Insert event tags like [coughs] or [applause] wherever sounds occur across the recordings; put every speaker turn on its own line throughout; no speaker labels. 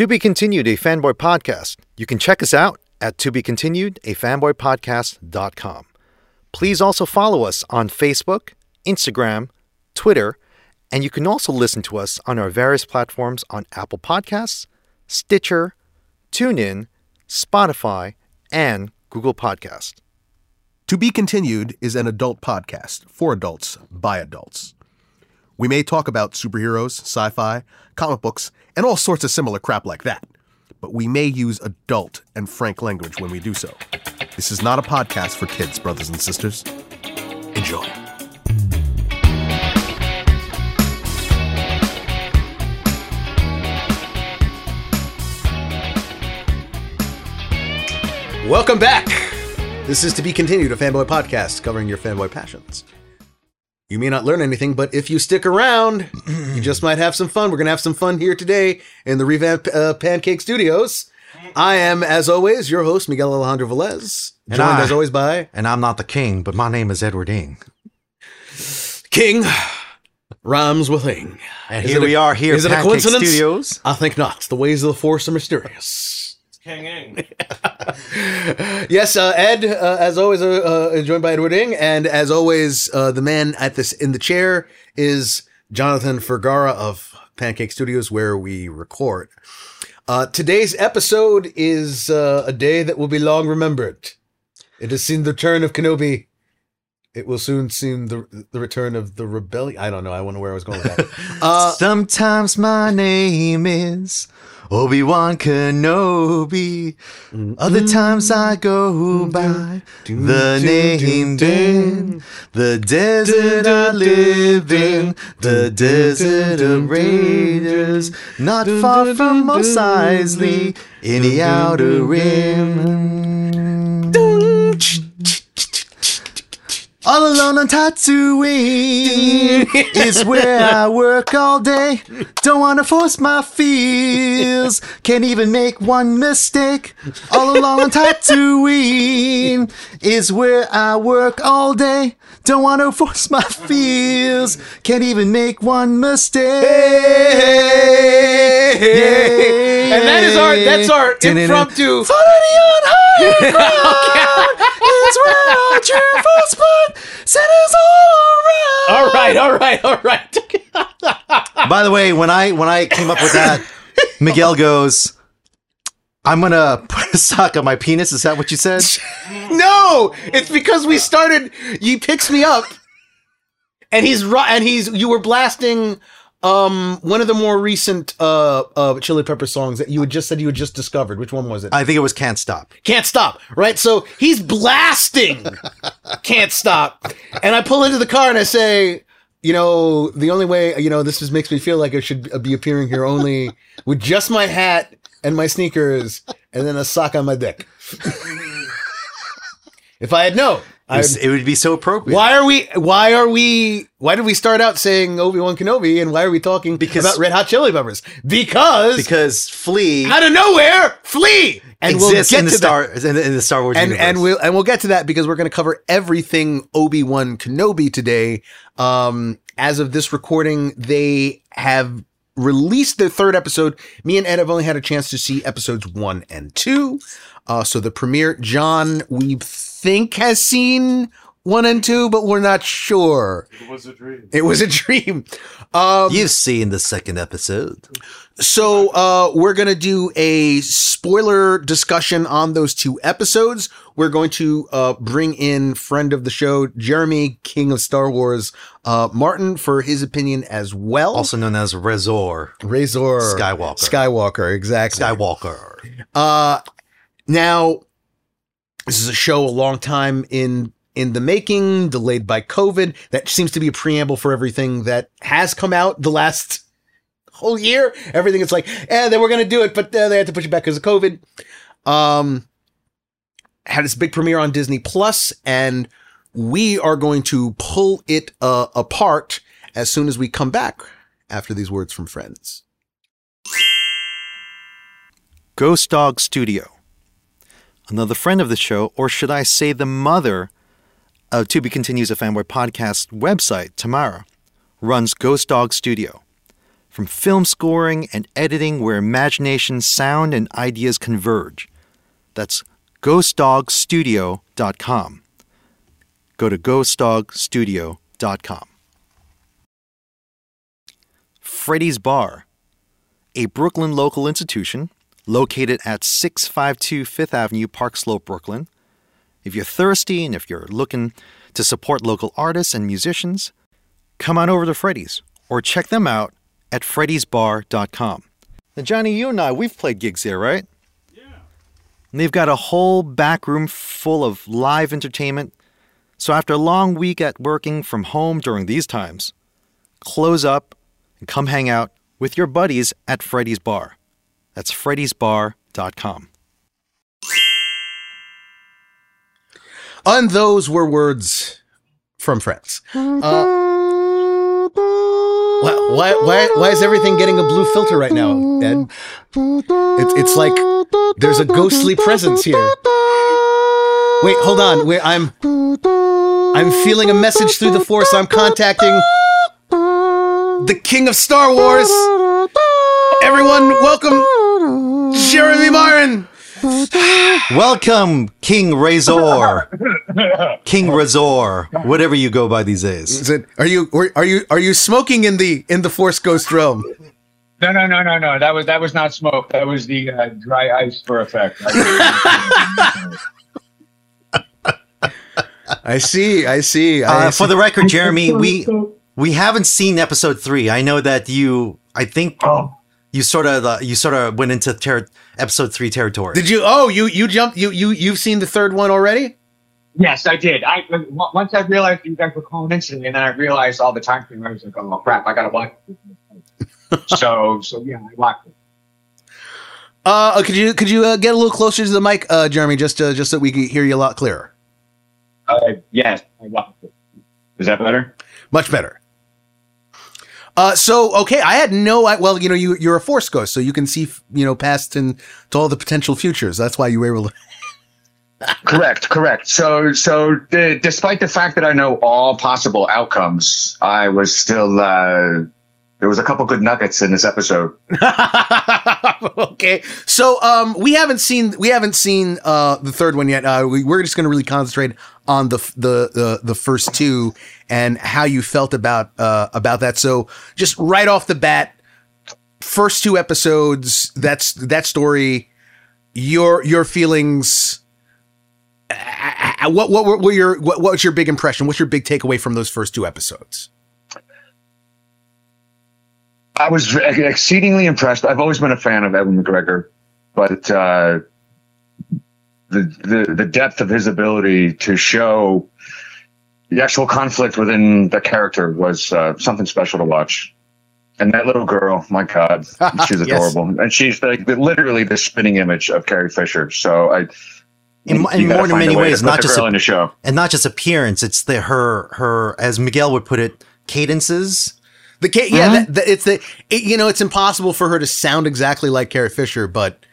To Be Continued, a fanboy podcast. You can check us out at To Be Continued, a fanboypodcast.com. Please also follow us on Facebook, Instagram, Twitter, and you can also listen to us on our various platforms on Apple Podcasts, Stitcher, TuneIn, Spotify, and Google Podcast.
To Be Continued is an adult podcast for adults by adults. We may talk about superheroes, sci fi, comic books, and all sorts of similar crap like that, but we may use adult and frank language when we do so. This is not a podcast for kids, brothers and sisters. Enjoy. Welcome back. This is to be continued, a fanboy podcast covering your fanboy passions. You may not learn anything, but if you stick around, you [clears throat] just might have some fun. We're going to have some fun here today in the Revamp uh, Pancake Studios. I am, as always, your host, Miguel Alejandro Velez,
And
joined
I-
as always by
And I'm not the king, but my name is Edward Ing.
King Rhymes with Ing.
And
Is
here
it a-
we are here
is
at
it a
Pancake
coincidence?
Studios.
I think not. The ways of the force are mysterious.
King Ing. [laughs]
Yes, uh, Ed, uh, as always, uh, uh, joined by Edward Ing, and as always, uh, the man at this in the chair is Jonathan Fergara of Pancake Studios, where we record. Uh, today's episode is uh, a day that will be long remembered. It has seen the return of Kenobi. It will soon see the the return of the rebellion. I don't know. I wonder where I was going with that. [laughs] Uh,
Sometimes my name is Obi Wan Kenobi. Other times I go by the name Dan. The desert I live in, the desert of Raiders, not far from Mos Eisley, in the outer rim. All alone on Tatooine [laughs] is where I work all day. Don't wanna force my feels. Can't even make one mistake. All alone on Tatooine is where I work all day. Don't wanna force my feels. Can't even make one mistake.
And that is our that's our impromptu.
Floating on higher [laughs] ground is where our true false centers all around.
All right, all right, all right. [laughs]
By the way, when I when I came up with that, Miguel goes, "I'm gonna put a sock on my penis." Is that what you said? [laughs]
no, it's because we started. He picks me up, and he's ru- and he's you were blasting um one of the more recent uh uh Chili Pepper songs that you had just said you had just discovered. Which one was it?
I think it was "Can't Stop."
Can't stop. Right, so he's blasting. [laughs] Can't stop, and I pull into the car and I say. You know, the only way, you know, this just makes me feel like I should be appearing here only with just my hat and my sneakers and then a sock on my dick. [laughs] if I had known,
It, was- it would be so appropriate.
why are we? Why are we? Why did we start out saying Obi Wan Kenobi, and why are we talking
Because-
about Red Hot Chili Peppers? Because,
Because Flea
out of nowhere, flee, and we'll get
in the
to
Star in the, in the Star Wars
that. And
universe.
and we'll and we'll get to that because we're going to cover everything Obi Wan Kenobi today. Um, as of this recording, they have released their third episode. Me and Ed have only had a chance to see episodes one and two. Uh, so the premiere, John, we think has seen one and two, but we're not sure.
It was a dream.
It was a dream. Um,
You've seen the second episode.
so uh, we're gonna do a spoiler discussion on those two episodes. We're going to uh, bring in friend of the show, Jeremy, King of Star Wars, uh, Martin, for his opinion as well.
Also known as Razor
Razor
Skywalker.
Skywalker, exactly.
Skywalker.
Uh, now, this is a show a long time in in the making, delayed by COVID. That seems to be a preamble for everything that has come out the last whole year. Everything is like, eh, they were going to do it, but uh, they had to push it back because of COVID. Um, had its big premiere on Disney Plus, and we are going to pull it uh, apart as soon as we come back after these words from friends.
Ghost Dog Studio. Another friend of the show, or should I say the mother of To Be Continues a Fanboy podcast website, Tamara, runs Ghost Dog Studio. from film scoring and editing where imagination, sound, and ideas converge. That's ghostdogstudio.com. Go to ghostdogstudio.com. Freddy's Bar, a Brooklyn local institution located at 652 Fifth Avenue, Park Slope, Brooklyn. If you're thirsty and if you're looking to support local artists and musicians, come on over to Freddy's or check them out at freddysbar.com. Now, Johnny, you and I, we've played gigs there, right? Yeah. And they've got a whole back room full of live entertainment. So after a long week at working from home during these times, close up and come hang out with your buddies at Freddy's Bar. That's freddysbar.com.
And those were words from friends. Uh, why, why, why, why is everything getting a blue filter right now, Ed? It's, it's like there's a ghostly presence here. Wait, hold on. Wait, I'm, I'm feeling a message through the force. I'm contacting the King of Star Wars. Everyone, welcome Jeremy Martin.
Welcome, King Razor, [laughs] King Razor, whatever you go by these days.
Is it? Are you are you are you smoking in the in the Force Ghost realm?
No, no, no, no, no. That was that was not smoke. That was the uh, dry ice for effect. [laughs]
I see. I see. I
Uh,
see.
for the record, Jeremy, [laughs] we we haven't seen episode three. I know that you. I think
oh,
you sort of uh, you sort of went into ter- episode three territory.
Did you? Oh, you you jumped. You you you've seen the third one already?
yes, I did. I w- once I realized you guys were calling instantly, and then I realized all the time thing. I was like, oh crap, I gotta watch. [laughs] so so yeah, I watched it.
Uh, could you could you uh, get a little closer to the mic, uh, Jeremy, just uh, just so we can hear you a lot clearer?
Uh, yes, I watched it. Is that better?
Much better. Uh, so okay, I had no. Well, you know, you you're a force ghost, so you can see, you know, past and to all the potential futures. That's why you were able to. [laughs]
correct, correct. So so d- despite the fact that I know all possible outcomes, I was still. Uh, there was a couple good nuggets in this episode. [laughs]
okay, so um, we haven't seen we haven't seen uh the third one yet. Uh, we, we're just going to really concentrate on the the the the first two and how you felt about uh about that. So just right off the bat, first two episodes. That's that story. Your your feelings. uh, What what were, your what, what was your big impression? What's your big takeaway from those first two episodes?
I was exceedingly impressed. I've always been a fan of Ewan McGregor, but uh, the, the the depth of his ability to show the actual conflict within the character was uh, something special to watch. And that little girl, my God, [laughs] she's
Yes.
adorable, and she's like the, literally the spinning image of Carrie Fisher. So I,
in, in more than many ways, not just a,
in the show.
and not just appearance. It's the her her as Miguel would put it, cadences.
The ca- yeah, that, that, it's the it, you know it's impossible for her to sound exactly like Carrie Fisher, but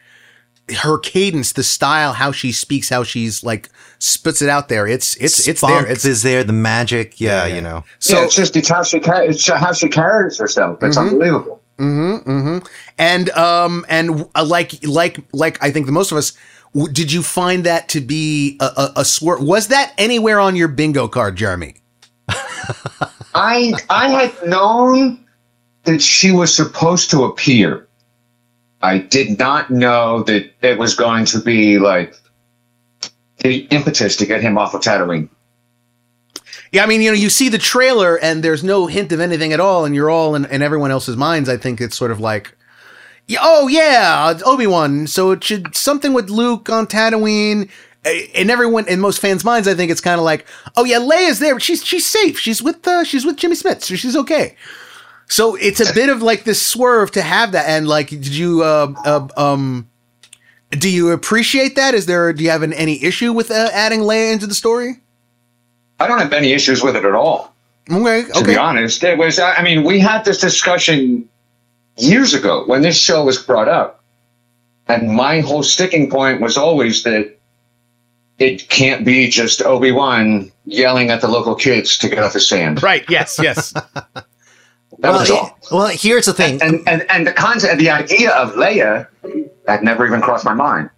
her cadence, the style, how she speaks, how she's like spits it out there. It's it's it's there. It's
is there. The magic, yeah,
Yeah,
you know.
So
so
it's just it's how she it's how she carries herself. It's
Mhm.
unbelievable.
Mm-hmm, mm-hmm. And um and uh, like like like I think the most of us w- did you find that to be a, a, a swerve? Was that anywhere on your bingo card, Jeremy? [laughs]
I I had known that she was supposed to appear. I did not know that it was going to be like the impetus to get him off of Tatooine.
Yeah, I mean, you know, you see the trailer and there's no hint of anything at all, and you're all in, in everyone else's minds. I think it's sort of like, oh yeah, Obi Wan. So it should something with Luke on Tatooine. In everyone, in most fans' minds, I think it's kind of like, oh yeah, Leia's there, she's she's safe. She's with uh, she's with Jimmy Smits, so she's okay. So it's a bit of like this swerve to have that. And like, did you uh, uh um, do you appreciate that? Is there do you have an, any issue with uh, adding Leia into the story?
I don't have any issues with it at all.
Okay,
To be honest, it was. I mean, we had this discussion years ago when this show was brought up, and my whole sticking point was always that it can't be just Obi Wan yelling at the local kids to get off the sand.
Right. Yes. Yes. [laughs]
That
well,
was all.
it- well, here's the thing.
And and and the concept, the idea of Leia, that never even crossed my mind.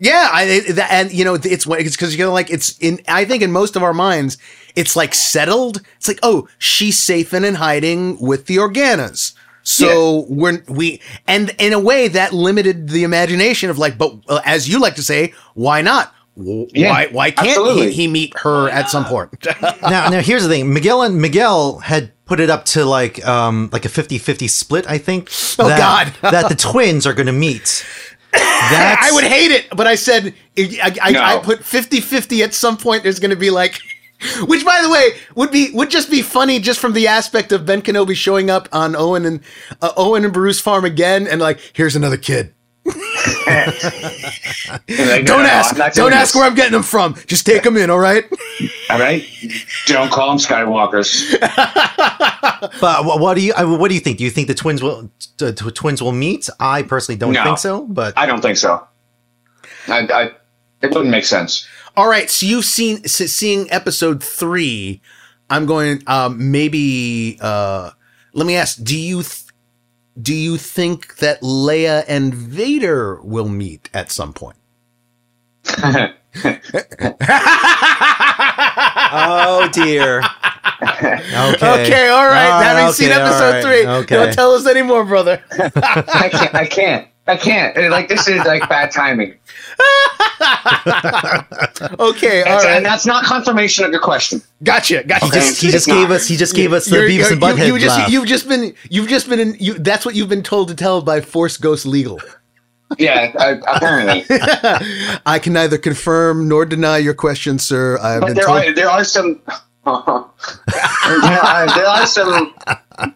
Yeah, I it- that, and you know it's it's because you're like it's in. I think in most of our minds, it's like settled. It's like oh, she's safe and in hiding with the Organas. So we're we and in a way that limited the imagination of like, but uh, as you like to say, why not? W-
Yeah,
why why can't he, he meet her at some point? [laughs]
now, now here's the thing. Miguel and Miguel had put it up to like um like a 50-50 split, I think. [laughs]
Oh,
that,
God. [laughs]
that the twins are going to meet. That's [laughs]
I would hate it, but I said I, I,
No.
I put 50-50 at some point. There's going to be like, which by the way would be would just be funny just from the aspect of Ben Kenobi showing up on Owen and uh, Owen and Beru's farm again, and like here's another kid.
Like,
Don't
no,
ask, don't ask
this.
where I'm getting them from. Just take them in, all right?
All right, don't call them Skywalkers. [laughs]
But what, what do you what do you think? Do you think the twins will the twins will meet? I personally don't
No.
think so, but
I don't think so. I, I it wouldn't make sense.
All right, so you've seen s- seeing episode three. I'm going. Um, maybe. Uh, let me ask. Do you th- do you think that Leia and Vader will meet at some point? [laughs]
oh dear. Okay.
Okay, all right.
All right,
Having seen
okay, all
episode
right,
three,
okay.
don't tell us anymore, brother. [laughs]
I can't. I can't. I can't. Like this is like bad timing. [laughs]
Okay, all
That's,
right.
And that's not confirmation of your question.
Gotcha, gotcha.
He just, he
It's
just
not.
gave us he just gave us the
You're-
Beavis and
you're-
Butthead
you, you just,
laugh.
You've just been, you've just been in. You, that's what you've been told to tell by Force Ghost Legal.
Yeah, uh, apparently. [laughs]
I can neither confirm nor deny your question, sir. I have
But
been
there
told.
are there are some [laughs] there, are, there are some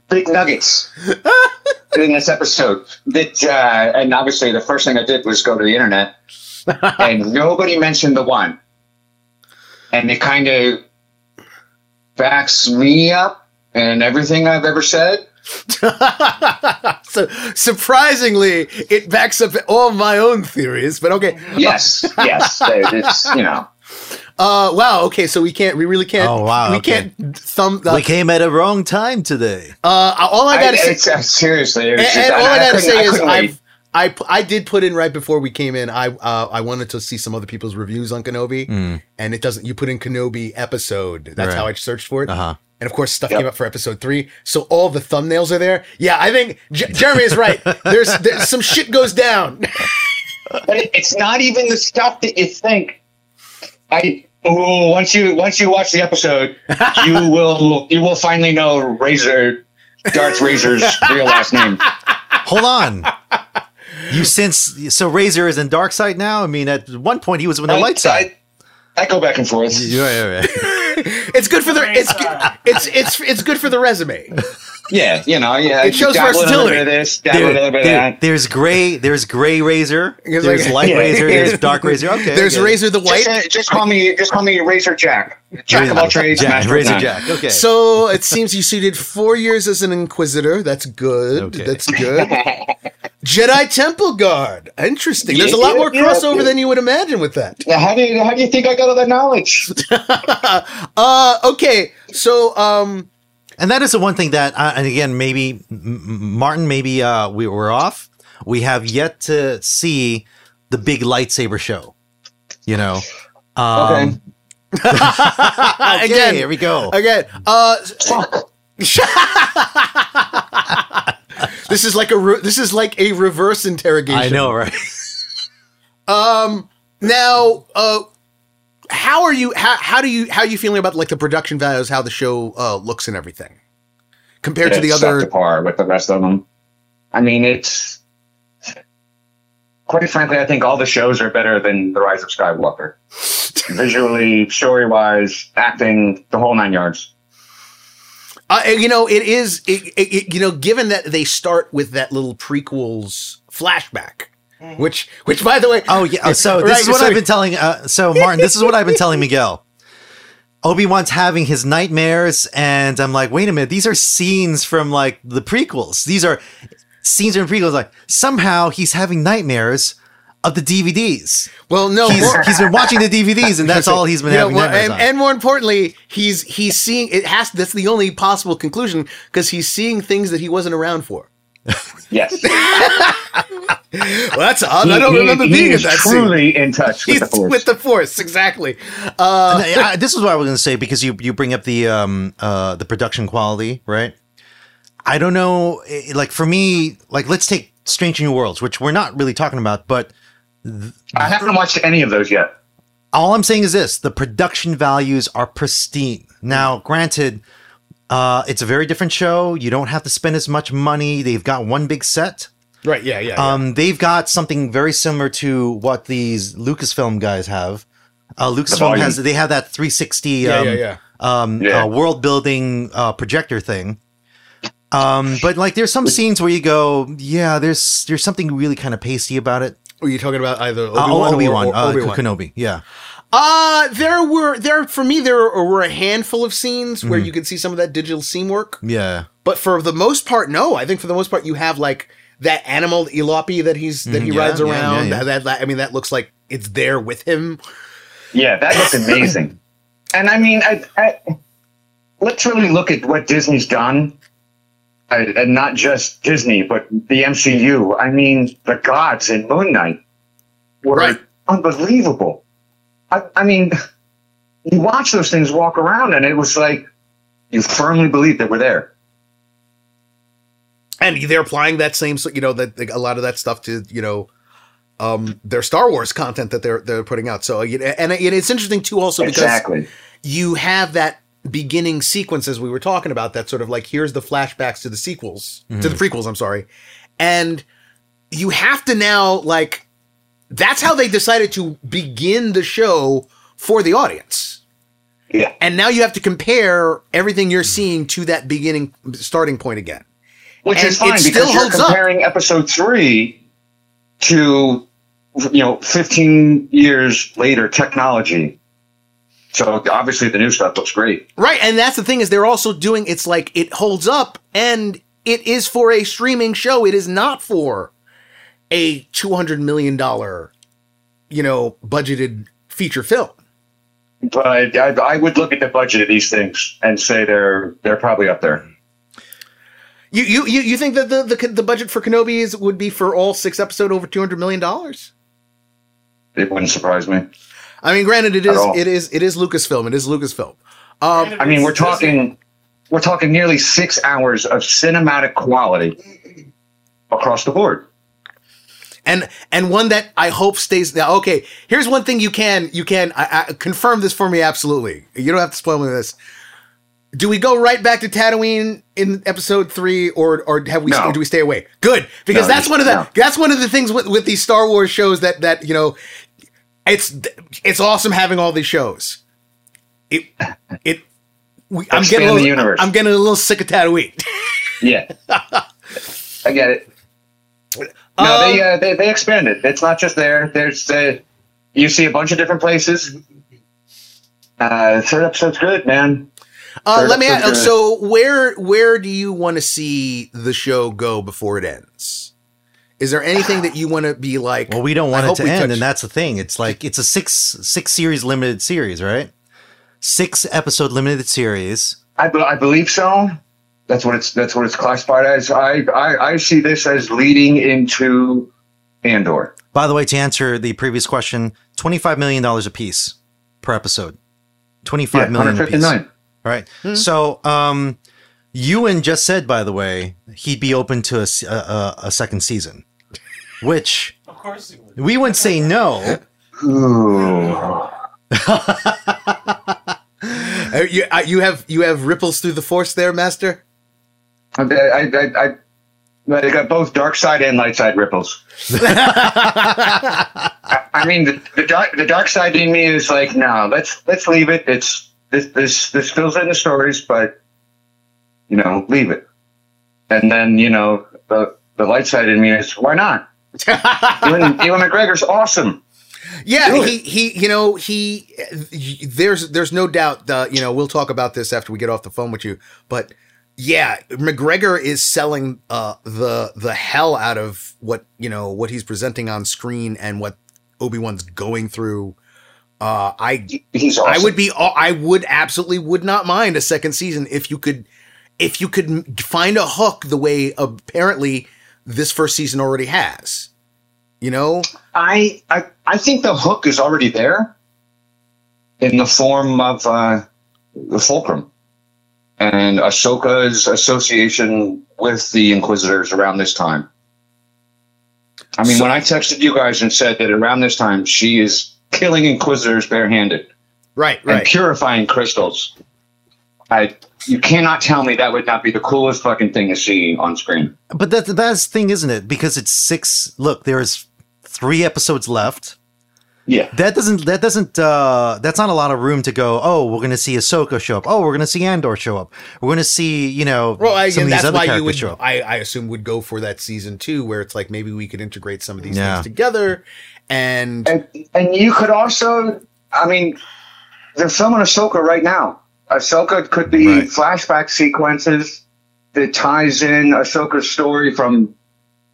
big nuggets [laughs] in this episode that uh, and obviously the first thing I did was go to the internet [laughs] and nobody mentioned the one and it kind of backs me up and everything I've ever said. [laughs]
so surprisingly, it backs up all my own theories. But okay.
Yes, yes, it's you know.
Uh, wow. Okay. So we can't. We really can't.
Oh, wow,
We
okay.
can't thumb. Uh,
we came at a wrong time today.
uh, all I
I,
gotta say.
it's, uh, seriously,
And,
just-
and all I, gotta
couldn't-
say is. I've I I did put in right before we came in. I uh, I wanted to see some other people's reviews on Kenobi,
Mm.
and it doesn't. You put in Kenobi episode. That's
Right.
how I searched for it.
Uh-huh.
And of course, stuff
Yep.
came up for episode three, so all the thumbnails are there. Yeah, I think J- Jeremy is right. [laughs] There's, there's some shit goes down.
but it, it's not even the stuff that you think. I oh, once you once you watch the episode, you [laughs] will you will finally know Razor Darth Razor's real last name.
Hold on. You since so Razor is in dark side now. I mean, at one point he was in the
I-
light side.
I, I go back and forth.
Yeah, yeah, yeah. [laughs]
it's good for the it's it's it's it's good for the resume.
Yeah, you know, yeah.
It shows
dabble in a little
versatility.
bit of this, dabble in a
There-
little bit of
there-
that.
there's gray. There's gray Razor. There's
like-
light
Yeah.
Razor. There's [laughs] dark Razor. Okay.
There's
get.
Razor the White.
Just, uh, just call me, just call me Razor Jack. Jack of all trades,
Jack, Razor
none.
Jack. Okay.
So it seems you did four years as an Inquisitor. That's good.
Okay.
That's good. Jedi Temple Guard. Interesting. There's a
Yeah,
lot more crossover
yeah.
than you would imagine with that.
Yeah, how do you how do you think I got all that knowledge? [laughs]
Uh, okay. So, um,
And that is the one thing that, uh, and again, maybe M- M- Martin, maybe uh, we were off. We have yet to see the big lightsaber show. You know. Um, okay, [laughs]
again,
here we go.
again, uh,
Fuck. [laughs]
this is like a re- this is like a reverse interrogation.
I know, right?
Um, now, uh, how are you? How, how do you? How are you feeling about like the production values? How the show uh, looks and everything compared to the other?
to par with the rest of them. I mean, it's quite frankly, I think all the shows are better than The Rise of Skywalker. [laughs] Visually, story wise, acting, the whole nine yards.
Uh, you know, it is. It, it- you know, given that they start with that little prequels flashback, which, which, by the way,
Oh yeah. So [laughs] this
Right,
is what
so-
I've been telling. Uh, so Martin, this is what I've been telling Miguel. [laughs] Obi Wan's having his nightmares, and I'm like, wait a minute, these are scenes from like the prequels. These are scenes from prequels. Like somehow he's having nightmares of the DVDs.
Well, no,
He's,
more-
he's been watching the DVDs, and that's [laughs] all he's been
You know,
having.
well, and,
on.
and more importantly, he's he's seeing it has. That's the only possible conclusion because he's seeing things that he wasn't around for.
Yes. [laughs]
Well, that's odd.
He-
I don't
he-
remember
he
being
is
in that scene.
truly in touch with
He's
the force.
with the force, exactly. Uh,
I- this is what I was going to say because you you bring up the um uh the production quality, right? I don't know, like for me, like let's take Strange New Worlds, which we're not really talking about, but
I haven't watched any of those yet.
all I'm saying is this: the production values are pristine. Now, granted, uh, it's a very different show. You don't have to spend as much money. They've got one big set.
right? Yeah, yeah. yeah.
Um, they've got something very similar to what these Lucasfilm guys have. Uh, Lucasfilm
volume.
has they have that 360
yeah,
um,
yeah, yeah.
um,
Yeah.
uh, world building uh, projector thing. Um, but like there's some scenes where you go, yeah, there's there's something really kind of pasty about it.
Are you talking about either
Uh,
Obi-Wan,
Obi Wan,
or, or
uh,
Obi-Wan?
Kenobi, yeah.
Uh, there were there for me there were a handful of scenes
Mm-hmm.
where you could see some of that digital scene work,
Yeah.
but for the most part, no. I think for the most part, you have like that animal Eopie that he's that he
Mhm, yeah,
rides
yeah, yeah,
around.
yeah.
That, that I mean, that looks like it's there with him.
Yeah, that looks [laughs] amazing. and I mean, I, I, let's really look at what Disney's done, uh, and not just Disney, but the MCU. I mean, the gods in Moon Knight were
Right.
unbelievable. I, I mean, you watch those things walk around, and it was like you firmly believe that we're there.
and they're applying that same you know that a lot of that stuff to you know um their Star Wars content that they're they're putting out so you know, and, and it's interesting too also because
exactly.
you have that beginning sequence as we were talking about that sort of like here's the flashbacks to the sequels to the prequels I'm sorry and you have to now like that's how they decided to begin the show for the audience
Yeah.
and now you have to compare everything you're seeing to that beginning starting point again
Which
And
is fine because
still
you're
holds up.
comparing episode three to you know 15 years later technology. So obviously the new stuff looks great.
Right, and that's the thing is they're also doing it's like it holds up and it is for a streaming show. It is not for a 200 million dollar you know, budgeted feature film.
But I, I would look at the budget of these things and say they're they're probably up there.
You you you, you think that the, the the budget for Kenobi is would be for all six episode over 200 million dollars?
It wouldn't surprise me.
I mean, granted it is it is it is Lucasfilm. It is Lucasfilm. Um
I mean, we're talking we're talking nearly six hours of cinematic quality across the board.
And and one that I hope stays now. Okay, here's one thing you can you can I, I, confirm this for me absolutely. You don't have to spoil me this. Do we go right back to Tatooine in episode three, or or have we
No.
do we stay away? Good, because
No,
that's one of the
no.
that's one of the things with with these Star Wars shows that that you know, it's it's awesome having all these shows. It it. We, I'm getting a
the
little,
universe.
I'm getting a little sick of Tatooine.
Yeah, [laughs] I get it. No,
Um,
they, uh, they they expanded. It's not just there. There's uh, you see a bunch of different places. Uh, third episode's good, man.
Uh, let me ask.
episode,
So where where do you want to see the show go before it ends? Is there anything that you want to be like?
Well, we don't want
I
it to end,
touch-
and that's the thing. It's like it's a six six series limited series, right? Six episode limited series.
I, be- I believe so. That's what it's that's what it's classified as. I, I I see this as leading into Andor.
By the way, to answer the previous question, twenty five million dollars a piece per episode. Twenty
Yeah,
five million a piece.
159.
All right. So, um, Ewan just said, by the way, he'd be open to a a second season, which
Of course he would.
we wouldn't say no.
Ooh. [laughs]
Uh, you, uh, you have you have ripples through the force there, Master.
I, I, I, I, got both dark side and light side ripples. I, [laughs] I mean, the, the dark the dark side in me is like, no, let's let's leave it. It's this this this fills in the stories, but you know, leave it. And then you know, the the light side in me is why not? [laughs] Ewan, Ewan McGregor's awesome.
Yeah, he he you know he there's there's no doubt that you know we'll talk about this after we get off the phone with you, but yeah, McGregor is selling uh, the the hell out of what you know what he's presenting on screen and what Obi Wan's going through. Uh, I
He's awesome.
I would be I would absolutely would not mind a second season if you could if you could find a hook the way apparently this first season already has. You know,
I, I I think the hook is already there in the form of uh, the fulcrum and Ahsoka's association with the Inquisitors around this time. I mean,
So-
when I texted you guys and said that around this time she is killing Inquisitors barehanded
right, right, and
purifying crystals, I you cannot tell me that would not be the coolest fucking thing to see on screen.
But that that's the thing, isn't it? Because it's six. Look, there's three episodes left.
Yeah.
That doesn't. That doesn't. uh That's not a lot of room to go. Oh, we're going to see Ahsoka show up. Oh, we're going to see Andor show up. We're going to see, you know,
Well, I,
some of these
that's
other
why you
characters
would,
show up.
I, I assume, would go for that season two, where it's like maybe we could integrate some of these
Yeah.
things together. And
And, and you could also, I mean, they're filming Ahsoka right now. Ahsoka could be
Right.
flashback sequences that ties in Ahsoka's story from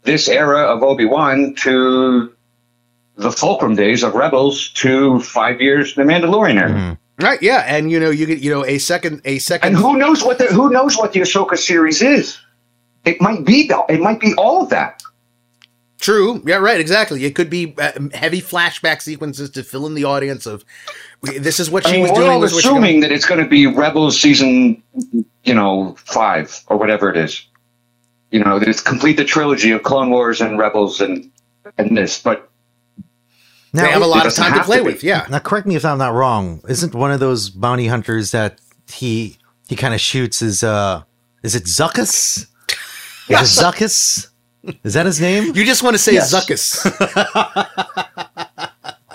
this era of Obi Wan to the Fulcrum days of Rebels to five years the Mandalorian era.
Mhm.
right, yeah, and you know, you get you know a second, a second.
And who knows what the who knows what the Ahsoka series is? It might be the, it might be all of that.
True. Yeah, right. Exactly. It could be uh, heavy flashback sequences to fill in the audience of this is what
I
she
mean,
was
we're
doing.
all assuming that it's going to be Rebels season, you know, five or whatever it is. You know, that it's complete the trilogy of Clone Wars and Rebels and and this. But
they
Now,
have a lot of time to play
to
with. Yeah.
now, correct me if I'm not wrong. Isn't one of those bounty hunters that he he kind of shoots is uh is it Zuckuss? [laughs] Is it Zuckuss? Is that his name?
You just want to say
Yes.
Zuckuss. [laughs]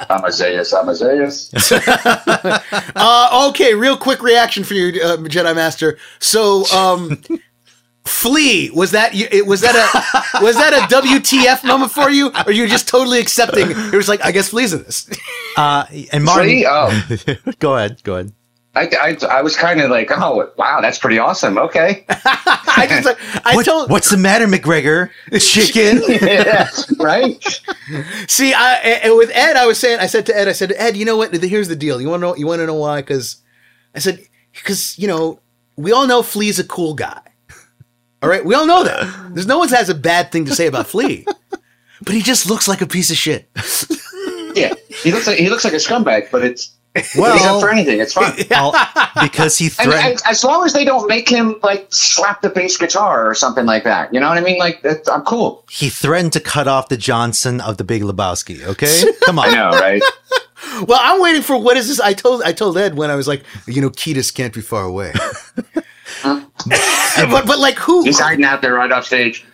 Amadeus, Amadeus. [laughs]
uh, okay, real quick reaction for you, uh, Jedi Master. So, um, Flea was that you- it was that a [laughs] was that a WTF moment for you, or you just totally accepting? It was like I guess Flea's in this.
Uh, and Martin,
Flea? Oh. [laughs]
go ahead, go ahead.
I, I, I was kind of like, oh, wow, that's pretty awesome. Okay. [laughs]
I just like I
What-
told
what's the matter, McGregor? Chicken?
yeah, right?
See, I and with Ed, I was saying, I said to Ed, I said, Ed, you know what? Here's the deal. You want to know? You want to know why? Because I said, because you know, we all know Flea's a cool guy. All right, we all know that. [laughs] There's no one has a bad thing to say about Flea, [laughs] but he just looks like a piece of shit.
Yeah. He looks like he looks like a scumbag, but it's
Well-
he's up for anything. It's fun. [laughs]
I'll- because he
And,
threatened.
and as long as they don't make him like slap the bass guitar or something like that, you know what I mean? Like, that, I'm cool.
he threatened to cut off the Johnson of the Big Lebowski. Okay, come
I
on.
know, right?
Well, I'm waiting for what is this? I told I told Ed when I was like, you know, Kiedis can't be far away. But but like who?
He's hiding out there right off stage.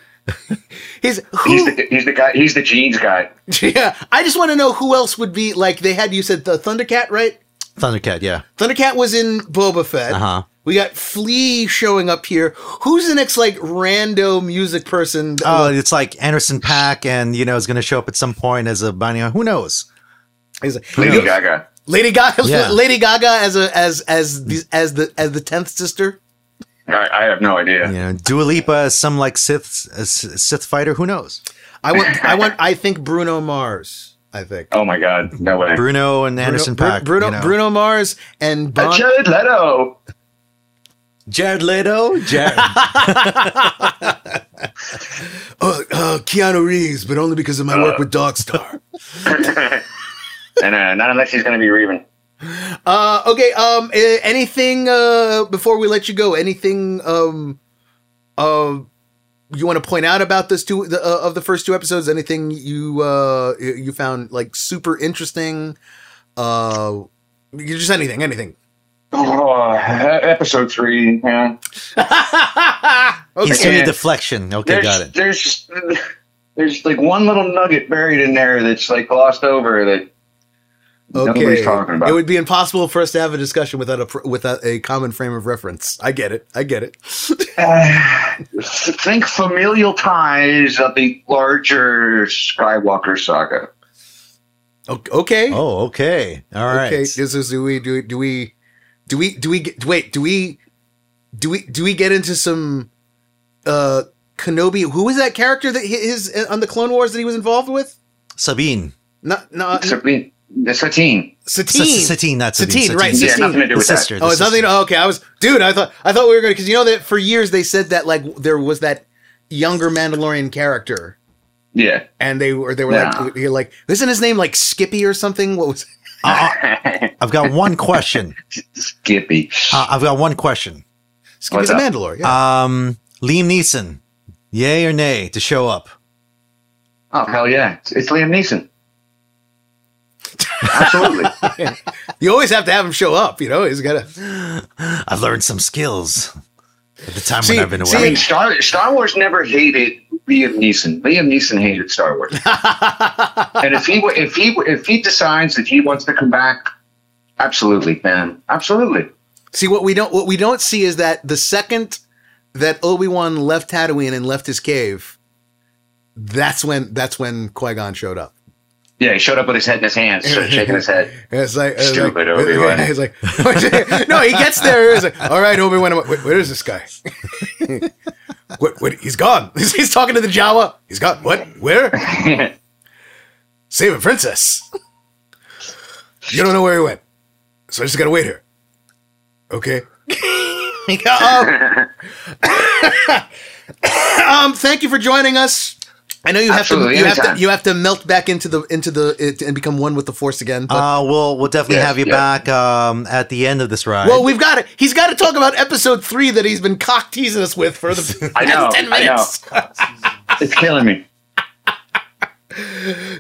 He's
He's
who?
the he's the guy. He's the jeans guy. [laughs]
Yeah, I just want to know who else would be like. They had you said the Thundercat, right?
Thundercat, yeah.
Thundercat was in Boba Fett.
Uh huh.
We got Flea showing up here. Who's the next like rando music person?
Oh, it's like Anderson .Paak, and you know, is going to show up at some point as a bounty. hunter. Who knows?
He's like-
Lady Gaga.
Lady Gaga. [laughs]
Yeah.
Lady Gaga as a as as the as the as the tenth sister.
I, I have no idea.
You know, Dua Lipa some like Sith as Sith fighter. Who knows?
I want. I want. I think Bruno Mars. I think.
Oh my god, no way.
Bruno and Anderson
Bruno,
Pack.
Bruno,
you know.
Bruno Mars and
Uh,
Bon.
Jared Leto.
Jared Leto. Jared. [laughs]
Uh, uh, Keanu Reeves, but only because of my work with Dogstar. [laughs]
and uh, not unless he's going to be Revan.
Uh, okay. Um, eh, anything uh before we let you go? Anything um, uh, you want to point out about this two the, uh, of the first two episodes? Anything you uh you you found like super interesting? Uh, you just anything, anything.
Oh, episode three. Yeah. [laughs]
okay.
He's doing a
Yeah.
deflection. Okay,
There's,
got it.
There's there's like one little nugget buried in there that's like glossed over that nobody's talking about.
It would be impossible for us to have a discussion without a without a common frame of reference. I get it. I get it. [sighs]
Uh, think familial ties of the larger Skywalker saga.
Okay.
Oh, okay. All right.
Okay. This is do we do we do we do we do we get wait do we do we do we get into some uh Kenobi? Who was that character that hi- his on the Clone Wars that he was involved with?
Sabine.
No, no,
Sabine, the Satine.
Satine.
S- Satine, not Sabine.
Satine, right,
Yeah, nothing to do
The
with that.
sister.
Oh, it's nothing.
sister.
oh, okay, I was, dude. I thought I thought we were gonna because you know that for years they said that like there was that younger Mandalorian character,
Yeah.
and they were they were
Yeah.
like you're like isn't his name like Skippy or something? What was?
I've got one question. [laughs]
Skippy.
Uh, I've got one question.
Skippy's
What's
a
up?
Mandalore. Yeah.
Um, Liam Neeson, yay or nay to show up?
Oh hell yeah! It's, it's Liam Neeson. Absolutely. [laughs]
you always have to have him show up. You know, he's got to. [gasps]
I've learned some skills at the time
See-
when I've been
see-
I
away.
mean, Star Star Wars never hated Liam Neeson. Liam Neeson hated Star Wars. [laughs] and if he if he if he decides that he wants to come back, absolutely, man, absolutely.
See what we don't what we don't see is that the second that Obi Wan left Tatooine and left his cave, that's when that's when Qui Gon showed up.
Yeah, he showed up with his head in his hands, shaking his head. [laughs]
It's like it's
Stupid
like,
Obi-Wan. [laughs]
He's like, [laughs] no, he gets there. He's like, all right, Obi Wan, where, is this guy? what? What? He's gone. He's, he's talking to the Jawa. He's gone. What? Where? Save a princess. You don't know where he went, so I just gotta wait here. Okay. um, um, thank you for joining us. I know you have
Absolutely,
to you have to you have to melt back into the into the it, and become one with the force again. But
Uh, we'll we'll definitely
Yeah,
have you
yeah.
back um, at the end of this ride.
well, we've got it. He's got to talk about episode three that he's been cock teasing us with for the [laughs]
I know,
past [laughs] ten
I know.
minutes.
it's killing me.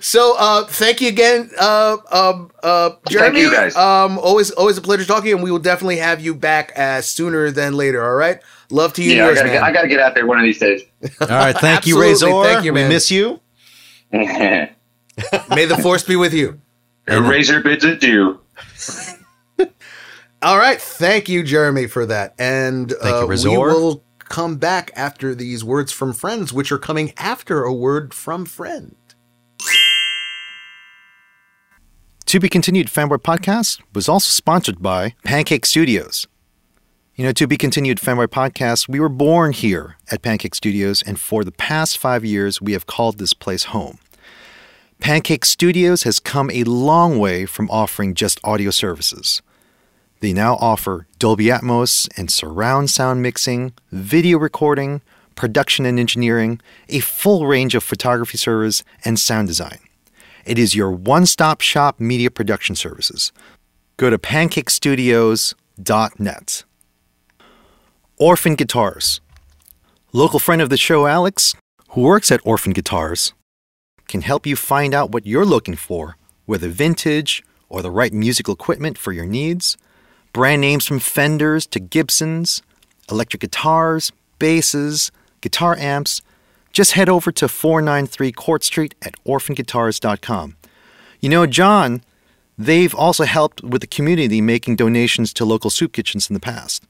So, uh, thank you again, uh, um, uh, Jeremy.
you, guys.
Um, always, always a pleasure talking, and we will definitely have you back as sooner than later. All right. Love to you, and
Yeah, I gotta,
man.
get, I gotta get out there one of these days.
All right, thank you,
Absolutely,
Razor.
thank you, man.
We miss you. [laughs]
May the force be with you.
And Razor bids adieu. [laughs]
All right. Thank you, Jeremy, for that. And
Thank you,
uh, we will come back after these words from friends, which are coming after a word from friend.
To Be Continued Fanboy Podcast was also sponsored by Pancake Studios. You know, To Be Continued Fanboy Podcast, we were born here at Pancake Studios, and for the past five years, we have called this place home. Pancake Studios has come a long way from offering just audio services. They now offer Dolby Atmos and surround sound mixing, video recording, production and engineering, a full range of photography service, and sound design. It is your one stop shop media production services. Go to pancakestudios.net. Orphan Guitars. Local friend of the show, Alex, who works at Orphan Guitars, can help you find out what you're looking for, whether vintage or the right musical equipment for your needs. Brand names from Fenders to Gibsons, electric guitars, basses, guitar amps. Just head over to 493 Court Street at orphanguitars.com. You know, John, they've also helped with the community making donations to local soup kitchens in the past.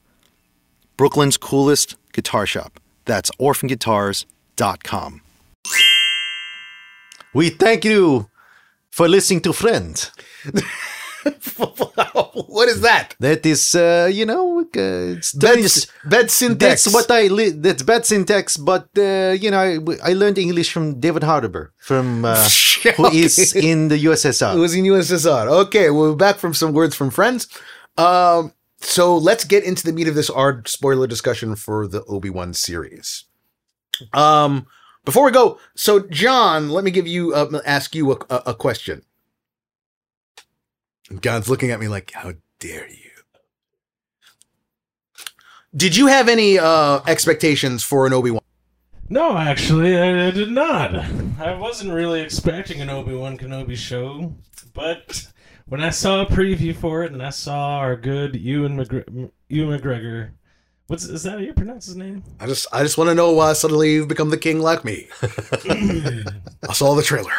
Brooklyn's coolest guitar shop. That's orphanguitars.com. We thank you for listening to Friend. [laughs] [laughs]
what is that?
That is, uh, you know, uh, it's Danish-
bed syntax.
That's what I li- that's bad syntax, but uh, you know, I, I learned English from David Harbour, from uh, [laughs] who is in the
It
USSR.
was in USSR. Okay, we're back from some words from friends. Um, so let's get into the meat of this our spoiler discussion for the Obi Wan series. Um, before we go, so John, let me give you uh, ask you a, a, a question. John's looking at me like, "How dare you?" Did you have any uh, expectations for an Obi Wan?
No, actually, I, I did not. I wasn't really expecting an Obi Wan Kenobi show, but when I saw a preview for it and I saw our good Ewan, McGre- Ewan McGregor, what's is that how you pronounce his name?
I just, I just want to know why suddenly you've become the king like me. [laughs] I saw the trailer,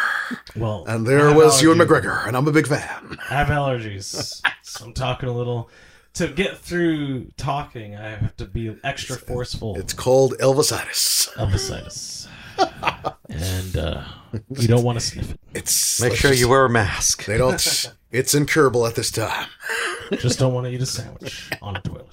Well,
and there was Ewan
allergies.
McGregor, and I'm a big fan.
I have allergies, [laughs] so I'm talking a little. To get through talking, I have to be extra forceful.
It's called Elvisitis.
Elvisitis. And uh, [laughs] you don't want to sniff it.
It's
Make sure
just-
you wear a mask.
They don't. [laughs] It's incurable at this time. [laughs]
Just don't want to eat a sandwich on a toilet.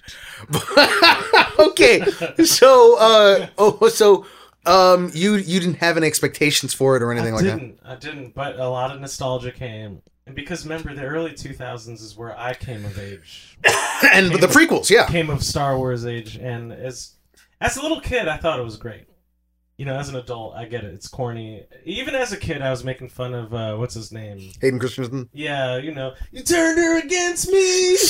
okay, so uh, oh, so um, you you didn't have any expectations for it or anything
I
like that.
I didn't. I didn't. But a lot of nostalgia came, and because remember, the early two thousands is where I came of age, [coughs]
and the prequels, yeah.
came of Star Wars age, and as as a little kid, I thought it was great. You know, as an adult, I get it. It's corny. Even as a kid, I was making fun of uh, what's his name.
Hayden Christensen.
Yeah, you know, you turned her against me. [laughs]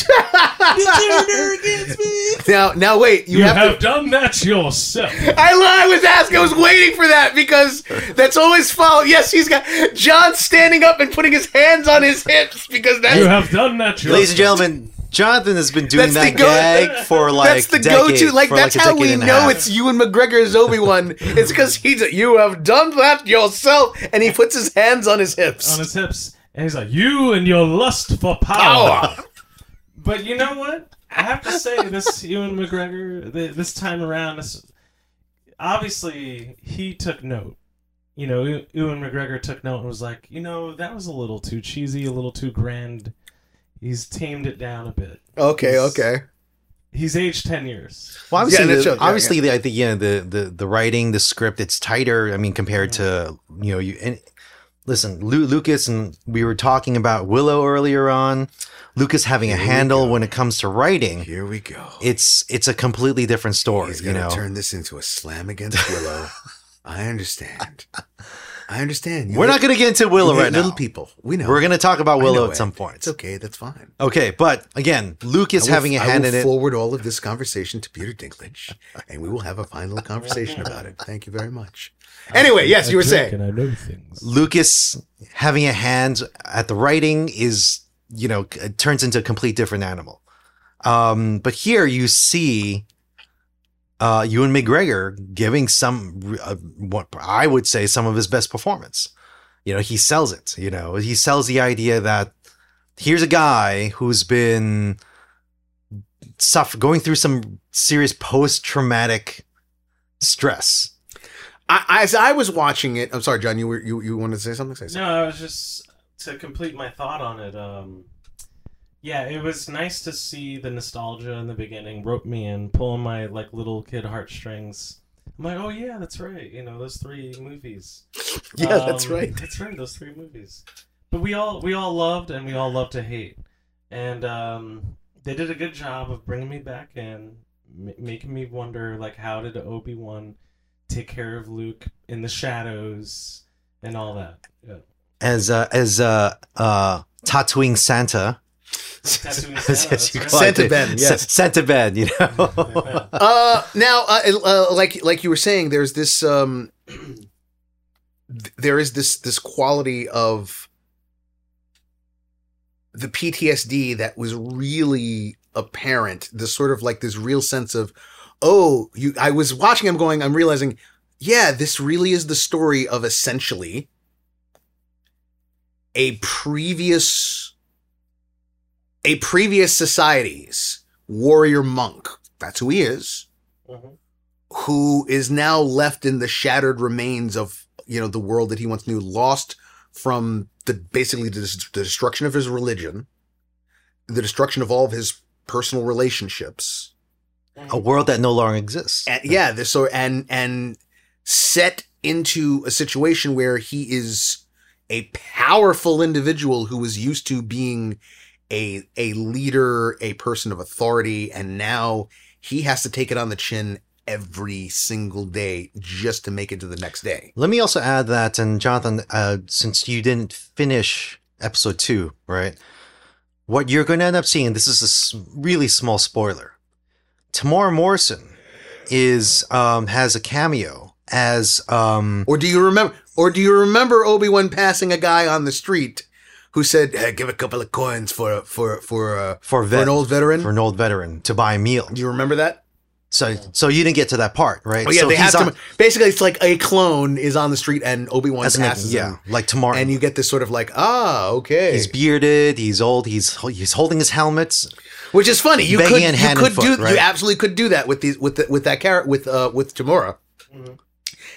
You turned her against me.
Now, now wait. You,
You,
have,
have,
to.
done that yourself. [laughs]
I, I was asking. I was waiting for that because that's always followed. Yes, he's got John standing up and putting his hands on his hips because that's
You have done that yourself.
Ladies and gentlemen, Jonathan has been doing
That's the
that
go-
gag for [laughs] like
that's the
decade-
go-to. Like that's
a
how we know it's Ewan McGregor as Obi Wan. [laughs] it's because he's you have done that yourself, and he puts his hands on his hips.
on his hips, and he's like, "You and your lust for power."
Power. [laughs]
But you know what? I have to say, this Ewan McGregor, this time around, this, obviously he took note. You know, Ewan McGregor took note and was like, you know, that was a little too cheesy, a little too grand. He's tamed it down a bit.
Okay,
He's-
okay.
He's aged ten years.
Well, obviously,
Yeah, that
the,
shows, yeah,
obviously, The, I think you know the, the the writing, the script, it's tighter. I mean, compared to you know you. And listen, Lu- Lucas and we were talking about Willow earlier on. Lucas having a
Here we
handle when it comes to writing.
Here we go.
It's it's a completely different story.
He's gonna
know,
turn this into a slam against Willow. [laughs] I understand. I understand. You
we're not going to get into Willow
little,
right now.
little people. We know.
We're going to talk about
I know
Willow
it.
at some point.
It's okay. That's fine.
Okay, but again, Lucas
I will-
having a hand
I will
in it.
forward all of this conversation to Peter Dinklage, and we will have a final conversation about it. Thank you very much. [laughs] Anyway, yes,
I
you were saying.
and I know things.
Lucas having a hand at the writing is, you know, it turns into a complete different animal. Um, but here you see uh, Ewan McGregor giving some, uh, what I would say, some of his best performance. You know, he sells it. You know, he sells the idea that here's a guy who's been suffer going through some serious post traumatic stress.
I, as I was watching it, I'm sorry, John. You were you you wanted to say something? Say something.
No, I was just to complete my thought on it. Um, yeah, it was nice to see the nostalgia in the beginning rope me in, pulling my like little kid heartstrings. I'm like, oh yeah, that's right. You know those three movies. [laughs]
Yeah, that's
Um,
right.
That's right. Those three movies. But we all we all loved and we all love to hate, and um, they did a good job of bringing me back in, m- making me wonder like how did Obi Wan take care of Luke in the shadows and all that. Yeah.
as uh, as uh, uh, Tatooine Santa.
Tatooine [laughs]
As-
Santa,
you
right. Santa Ben, yes.
Santa Ben, you know. [laughs]
Uh, now, uh, uh, like like you were saying, there's this um, there is this this quality of the PTSD that was really apparent. This sort of like this real sense of, oh, you. I was watching. I'm going. I'm realizing, yeah, this really is the story of essentially a previous a previous society's warrior monk. That's who he is
Mhm.
who is now left in the shattered remains of you know the world that he once knew, lost from the basically the, the destruction of his religion, the destruction of all of his personal relationships,
a world that no longer exists.
and yeah, this so and and set into a situation where he is a powerful individual who was used to being a a leader, a person of authority, and now he has to take it on the chin every single day just to make it to the next day.
Let me also add that, and Jonathan, uh, since you didn't finish episode two, right? What you're going to end up seeing, this is a really small spoiler. Temuera Morrison is um, has a cameo as um,
Or do you remember? Or do you remember Obi Wan passing a guy on the street who said, hey, "Give a couple of coins for for for uh,
for,
for an old veteran"?
for an old veteran to buy a meal.
do you remember that?
So so you didn't get to that part, right?
Oh yeah,
so
they have
he's
to.
on-
basically, it's like a clone is on the street and Obi Wan
as an-
passes
yeah,
him,
like tomorrow.
and you get this sort of like, ah, okay,
He's bearded. He's old. He's he's holding his helmet.
which is funny. You
begging
could
in
you could
foot,
do you absolutely could do that with these with the, with that carrot with uh with Temuera.
Mhm.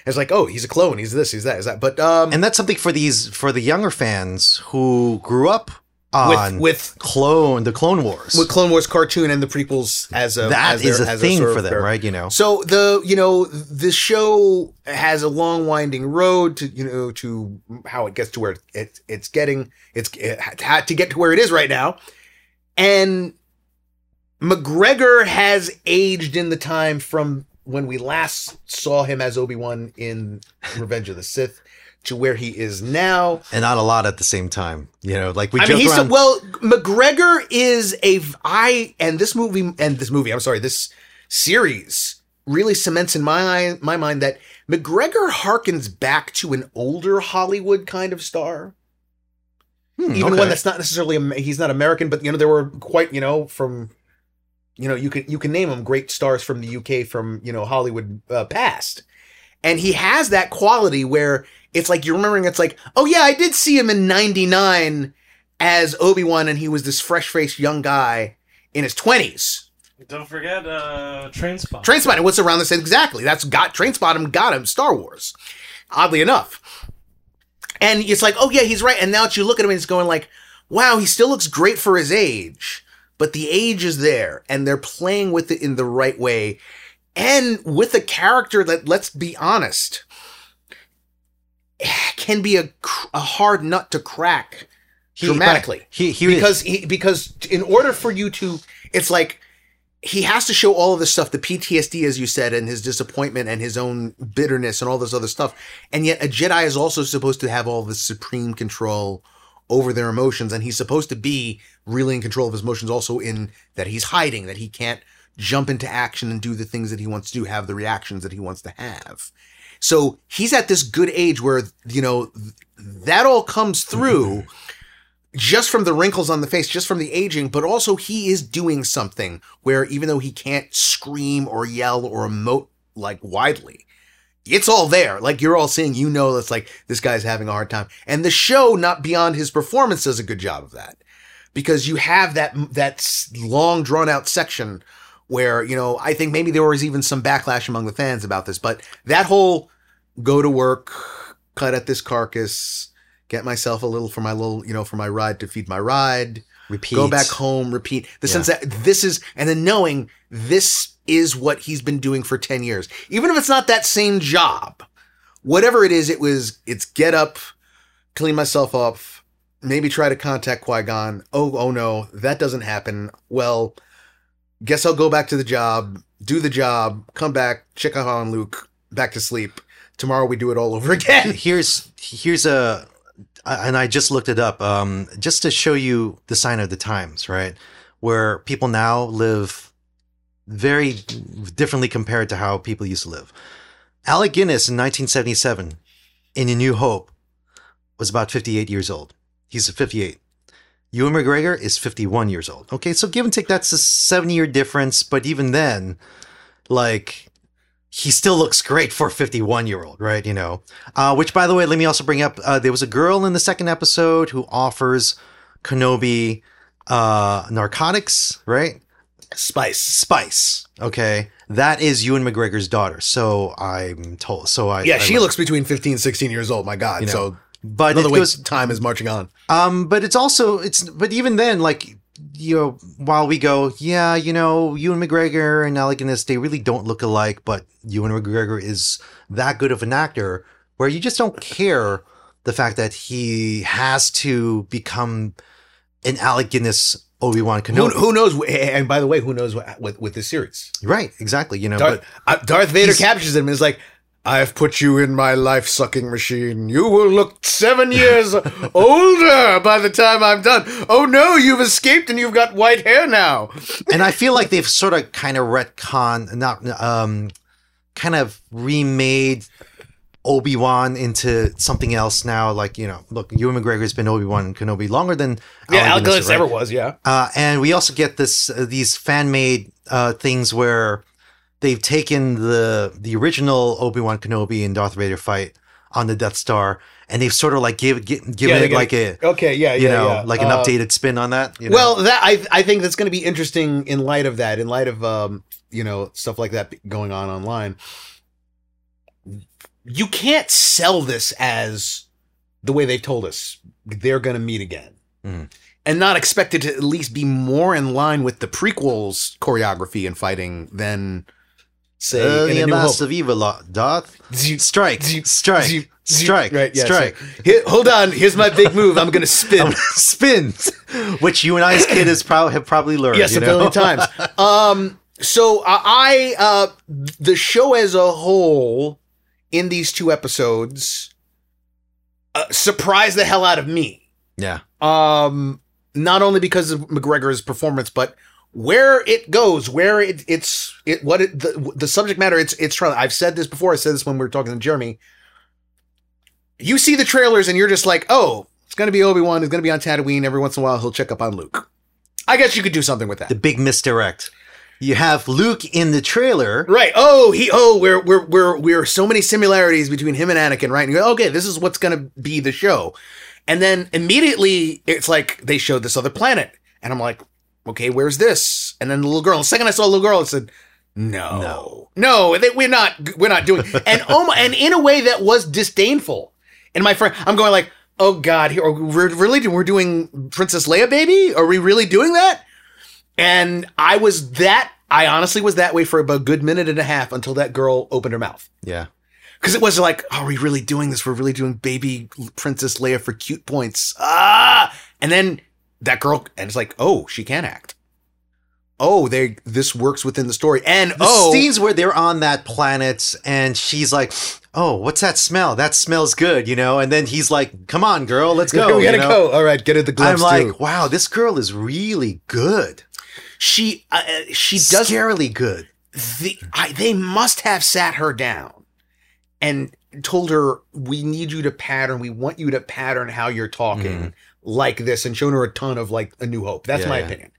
It's like, oh, he's a clone. He's this. He's that. Is that? But um,
and that's something for these for the younger fans who grew up on
with
clone the Clone Wars.
with Clone Wars cartoon and the prequels as a
that
as their-
is
as
a thing
sort
for them,
their-
right? You know,
So the you know the show has a long winding road to you know to how it gets to where it it's getting it's it had to get to where it is right now, and McGregor has aged in the time from when we last saw him as Obi Wan in Revenge of the Sith to where he is now.
and not a lot at the same time. You know, like we
I mean, he's
around.
well. McGregor is a I and this movie and this movie. I'm sorry, this series really cements in my my mind that McGregor harkens back to an older Hollywood kind of star,
Hmm,
even
okay.
one that's not necessarily he's not American, but you know there were quite you know from you know you can you can name them great stars from the UK from you know Hollywood uh, past, and he has that quality where it's like you're remembering it's like oh yeah I did see him in '99 as Obi Wan and he was this fresh faced young guy in his twenties.
Don't forget uh, Trainspotting.
Trainspotting, what's around the same exactly? That's got Trainspotting got him Star Wars. Oddly enough. And it's like, oh yeah, he's right. And now that you look at him and it's going like, wow, he still looks great for his age. But the age is there and they're playing with it in the right way. And with a character that, let's be honest, can be a, a hard nut to crack
He-
dramatically
He, he
because he, because in order for you to it's like he has to show all of this stuff the PTSD as you said and his disappointment and his own bitterness and all this other stuff and yet a Jedi is also supposed to have all this supreme control over their emotions and he's supposed to be really in control of his emotions also in that he's hiding that he can't jump into action and do the things that he wants to do have the reactions that he wants to have so he's at this good age where you know th- that all comes through [laughs] just from the wrinkles on the face, just from the aging, but also he is doing something where even though he can't scream or yell or emote like widely, it's all there. Like you're all seeing, you know, that's like this guy's having a hard time. And the show, not beyond his performance, does a good job of that because you have that that long drawn out section where you know I think maybe there was even some backlash among the fans about this, but that whole go to work, cut at this carcass, get myself a little for my little you know for my ride to feed my ride,
repeat.
go back home, repeat the
Yeah.
sense that this is and then knowing this is what he's been doing for 10 years even if it's not that same job whatever it is it was it's get up clean myself up maybe try to contact Qui-Gon oh oh no that doesn't happen well guess I'll go back to the job do the job come back check out on Luke back to sleep tomorrow we do it all [laughs] over again
here's here's a and I just looked it up um just to show you the sign of the times, right? Where people now live very differently compared to how people used to live. Alec Guinness in 1977 in A New Hope was about 58 years old. He's 58. Ewan McGregor is 51 years old. Okay, so give and take, that's a seven year difference. But even then, like, he still looks great for a 51 year old, right? You know, uh, which by the way, let me also bring up uh, there was a girl in the second episode who offers Kenobi uh, narcotics, right?
spice
Spice. Okay. That is Ewan McGregor's daughter. So I'm told. So I.
yeah
I
she looks between 15 16 years old my god
You know,
so
But
another
it
way
goes,
time is marching on
Um, but it's also it's but even then, like you know, while we go, yeah, you know, Ewan McGregor and Alec Guinness, they really don't look alike, but Ewan McGregor is that good of an actor where you just don't care the fact that he has to become an Alec Guinness Obi Wan
Who,
Kenobi.
who knows? And by the way, who knows what, with with this series?
Right, exactly. You know,
Darth,
but
uh, Darth Vader captures him and is like, "I've put you in my life sucking machine. You will look seven years [laughs] older by the time I'm done. Oh no, you've escaped and you've got white hair now."
and I feel like they've sort of kind of retcon, not um, kind of remade Obi Wan into something else now. Like you know, look, Ewan McGregor's been Obi Wan Kenobi longer than
Yeah,
Alec
Al
Guinness,
Guinness
right?
ever was. Yeah,
Uh, and we also get this uh, these fan made uh, things where they've taken the the original Obi Wan Kenobi and Darth Vader fight on the Death Star, and they've sort of like give, gi- given
Yeah,
it like a
okay, yeah,
you
yeah,
know
yeah.
like an
Uh,
updated spin on that. You know?
Well, that I I think that's going to be interesting in light of that, in light of um you know stuff like that going on online. you can't sell this as the way they've told us they're going to meet again.
Mhm.
And not expect it to at least be more in line with the prequels choreography and fighting than say
Uh,
in
the
A New Hope.
of evil lo- doth strike,
Zoop,
strike,
zoop,
strike,
Right, yeah,
strike.
so- Here- hold on, here's my big move. I'm going to spin.
spins, [laughs] which you and I as kid has probably have probably learned.
yes,
you
a
know?
billion [laughs] times. Um, so uh, I, uh, the show as a whole in these two episodes uh, surprised the hell out of me.
Yeah,
Um, not only because of McGregor's performance, but where it goes, where it, it's it what it the, the subject matter. It's it's trying. I've said this before. I said this when we were talking to Jeremy. You see the trailers and you're just like, oh, it's gonna be Obi Wan. It's gonna be on Tatooine. Every once in a while, he'll check up on Luke. I guess you could do something with that.
the big misdirect. You have Luke in the trailer.
Right. Oh, he. Oh, we're we're we're we're so many similarities between him and Anakin, right? And you go, okay, this is what's gonna be the show, and then immediately it's like they showed this other planet, and I'm like, okay, where's this? And then the little girl. The second I saw a little girl, I said, no,
No.
no, they, we're not we're not doing. [laughs] And oh and in a way that was disdainful. And my friend, I'm going like, oh god, here we're really doing we're doing Princess Leia, baby. Are we really doing that? And I was that, I honestly was that way for about a good minute and a half until that girl opened her mouth.
Yeah,
Because it was like, are we really doing this? We're really doing baby Princess Leia for cute points. Ah! And then that girl, and it's like, oh, she can act. Oh, they this works within the story. And
the
oh,
scenes where they're on that planet and she's like, "Oh, what's that smell? That smells good," you know. And then he's like, "Come on, girl, let's go." [laughs]
we
you
gotta
know?
go. All right, get her the
I'm like,
too.
wow, this girl is really good.
She, uh, uh, she does
Scarily good.
the I, they must have sat her down and told her we need you to pattern we want you to pattern how you're talking like this and shown her a ton of like a new hope. That's
Yeah,
my
yeah.
opinion.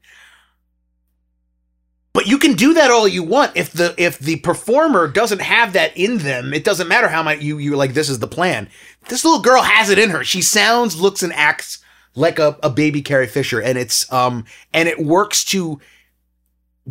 But you can do that all you want. If the if the performer doesn't have that in them it doesn't matter how much you you like this is the plan. This little girl has it in her. She sounds looks and acts like a, a baby carrie fisher and it's um and it works to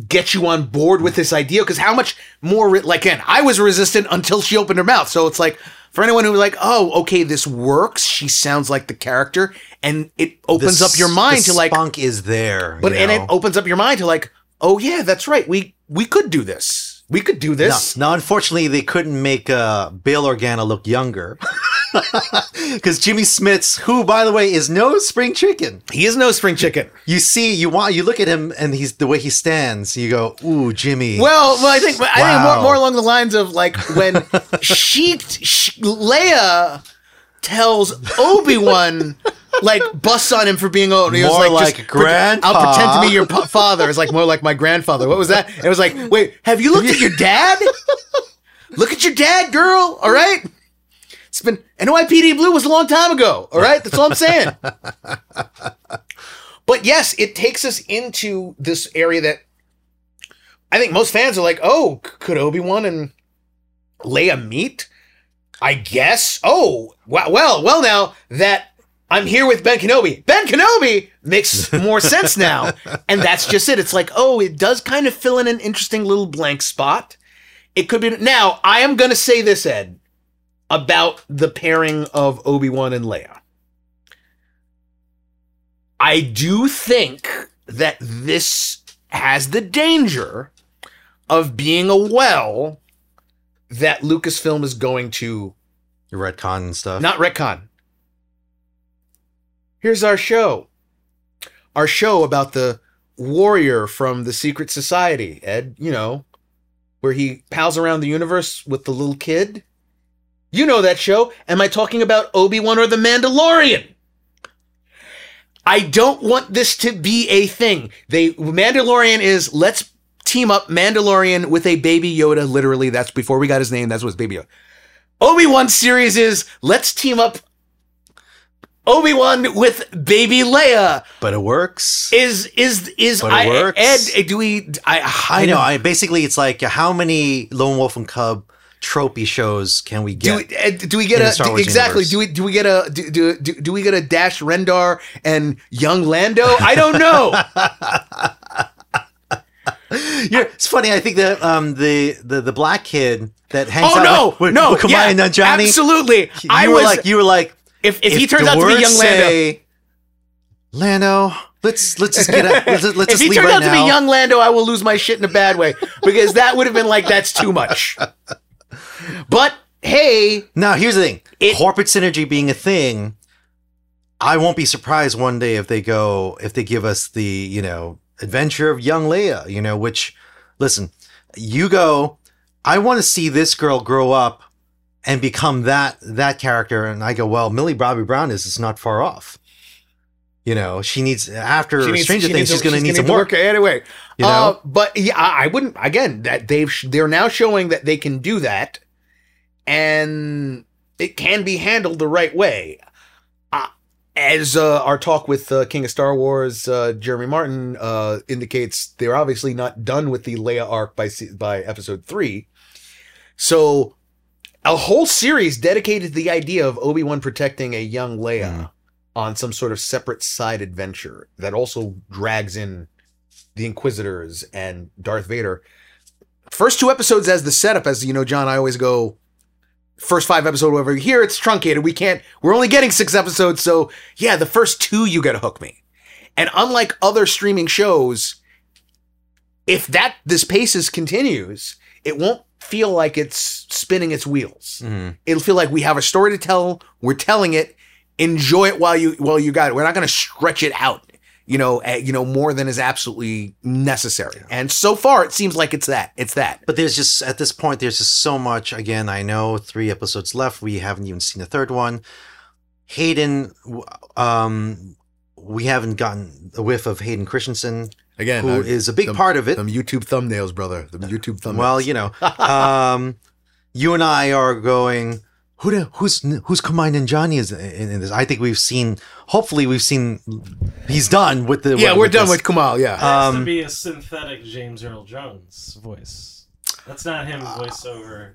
get you on board with this idea? Because how much more re- like again i was resistant until she opened her mouth. So it's like for anyone who was like oh okay this works she sounds like the character and it opens
The
up your mind to like
spunk is there,
but and
know?
it opens up your mind to like oh yeah that's right we we could do this. We could do this.
No, now, unfortunately, they couldn't make uh, Bail Organa look younger [laughs] [laughs] because Jimmy Smits, who by the way is no spring chicken.
he is no spring chicken
You see, you want you look at him and he's the way he stands. You go, ooh, Jimmy.
Well, well, I think I think more, more along the lines of like when [laughs] she, she Leia tells Obi Wan like busts on him for being old. He was
More
like,
like
just,
grandpa.
I'll pretend to be your pa- father. It's like more like my grandfather. What was that? It was like, wait, have you looked at your dad? [laughs] Look at your dad, girl. All right. It's been NYPD Blue was a long time ago. All right, that's all I'm saying. [laughs] But yes, it takes us into this area that I think most fans are like, oh, could Obi Wan and Leia meet? I guess. Oh, well, well, well. Now that I'm here with Ben Kenobi, Ben Kenobi makes more sense now, and that's just it. It's like, oh, it does kind of fill in an interesting little blank spot. It could be. Now, I am going to say this, Ed, about the pairing of Obi Wan and Leia. I do think that this has the danger of being a well that Lucasfilm is going to
retcon and stuff.
not retcon. Here's our show. Our show about the warrior from the secret society, Ed, you know, where he pals around the universe with the little kid. You know that show. Am I talking about Obi-Wan or the Mandalorian? I don't want this to be a thing. They Mandalorian is let's team up Mandalorian with a baby Yoda. Literally, that's before we got his name. That's what's baby Yoda. Obi Wan series is let's team up Obi Wan with baby Leia.
but it works.
Is is is
But it
I,
works.
Ed? Do we? I
I know. I basically it's like how many Lone Wolf and Cub tropey shows can we
Do
get?
we, do we get a
the Star
do-
Wars
exactly?
universe.
Do we do we get a do, do do do we get a Dash Rendar and young Lando? I don't know. [laughs] [laughs]
You're, it's funny. I think that um, the, the the black kid that hangs
Oh
out
no,
with, with,
no,
with Kumail
yeah,
Nanjiani,
absolutely.
You
I
were
was
like, you were like,
if, if he
if
turns out to be young Lando,
say, Lando, let's let's just get out. [laughs] Let's, let's
if
just
he
leave
turns
right
out to be young Lando, I will lose my shit in a bad way because that would have been like that's too much. But hey,
Now, here's the thing:
It-
corporate synergy being a thing, I won't be surprised one day if they go if they give us the you know adventure of young Leia. You know, which listen, you go. I want to see this girl grow up and become that that character, and I go, well, Millie Bobby Brown is is not far off. You know, she needs after
she needs,
Stranger
she
Things,
needs
she's going to need some work.
anyway.
You know?
Uh, but yeah, I I wouldn't. Again, that they've they're now showing that they can do that, and it can be handled the right way. Uh, as uh, our talk with uh, King of Star Wars, uh, Jeremy Martin, uh, indicates, they're obviously not done with the Leia arc by by Episode Three. So, a whole series dedicated to the idea of Obi Wan protecting a young Leia
Mm.
on some sort of separate side adventure that also drags in the Inquisitors and Darth Vader. First two episodes as the setup, as you know, John, I always go first five episode over here it's truncated. We can't we're only getting six episodes, so yeah, the first two you gotta hook me. And unlike other streaming shows, if that this pace is continues, it won't feel like it's spinning its wheels.
Mhm.
It'll feel like we have a story to tell, we're telling it, enjoy it while you while you got it. We're not gonna stretch it out you know, uh, you know, more than is absolutely necessary. And so far, it seems like it's that. It's that.
But there's just at this point, there's just so much. Again, I know three episodes left. We haven't even seen the third one. Hayden, um, we haven't gotten a whiff of Hayden Christensen,
Again,
who is a big part of it.
Them YouTube thumbnails, brother. The YouTube thumbnails.
Well, you know, [laughs] um, you and I are going. Who the, who's who's Kumail Nanjiani is in, in this? I think we've seen. Hopefully, we've seen. He's done with the.
yeah, we're done
this.
with Kumail. Yeah.
It has to
Um,
be a synthetic James Earl Jones voice. That's not him voiceover.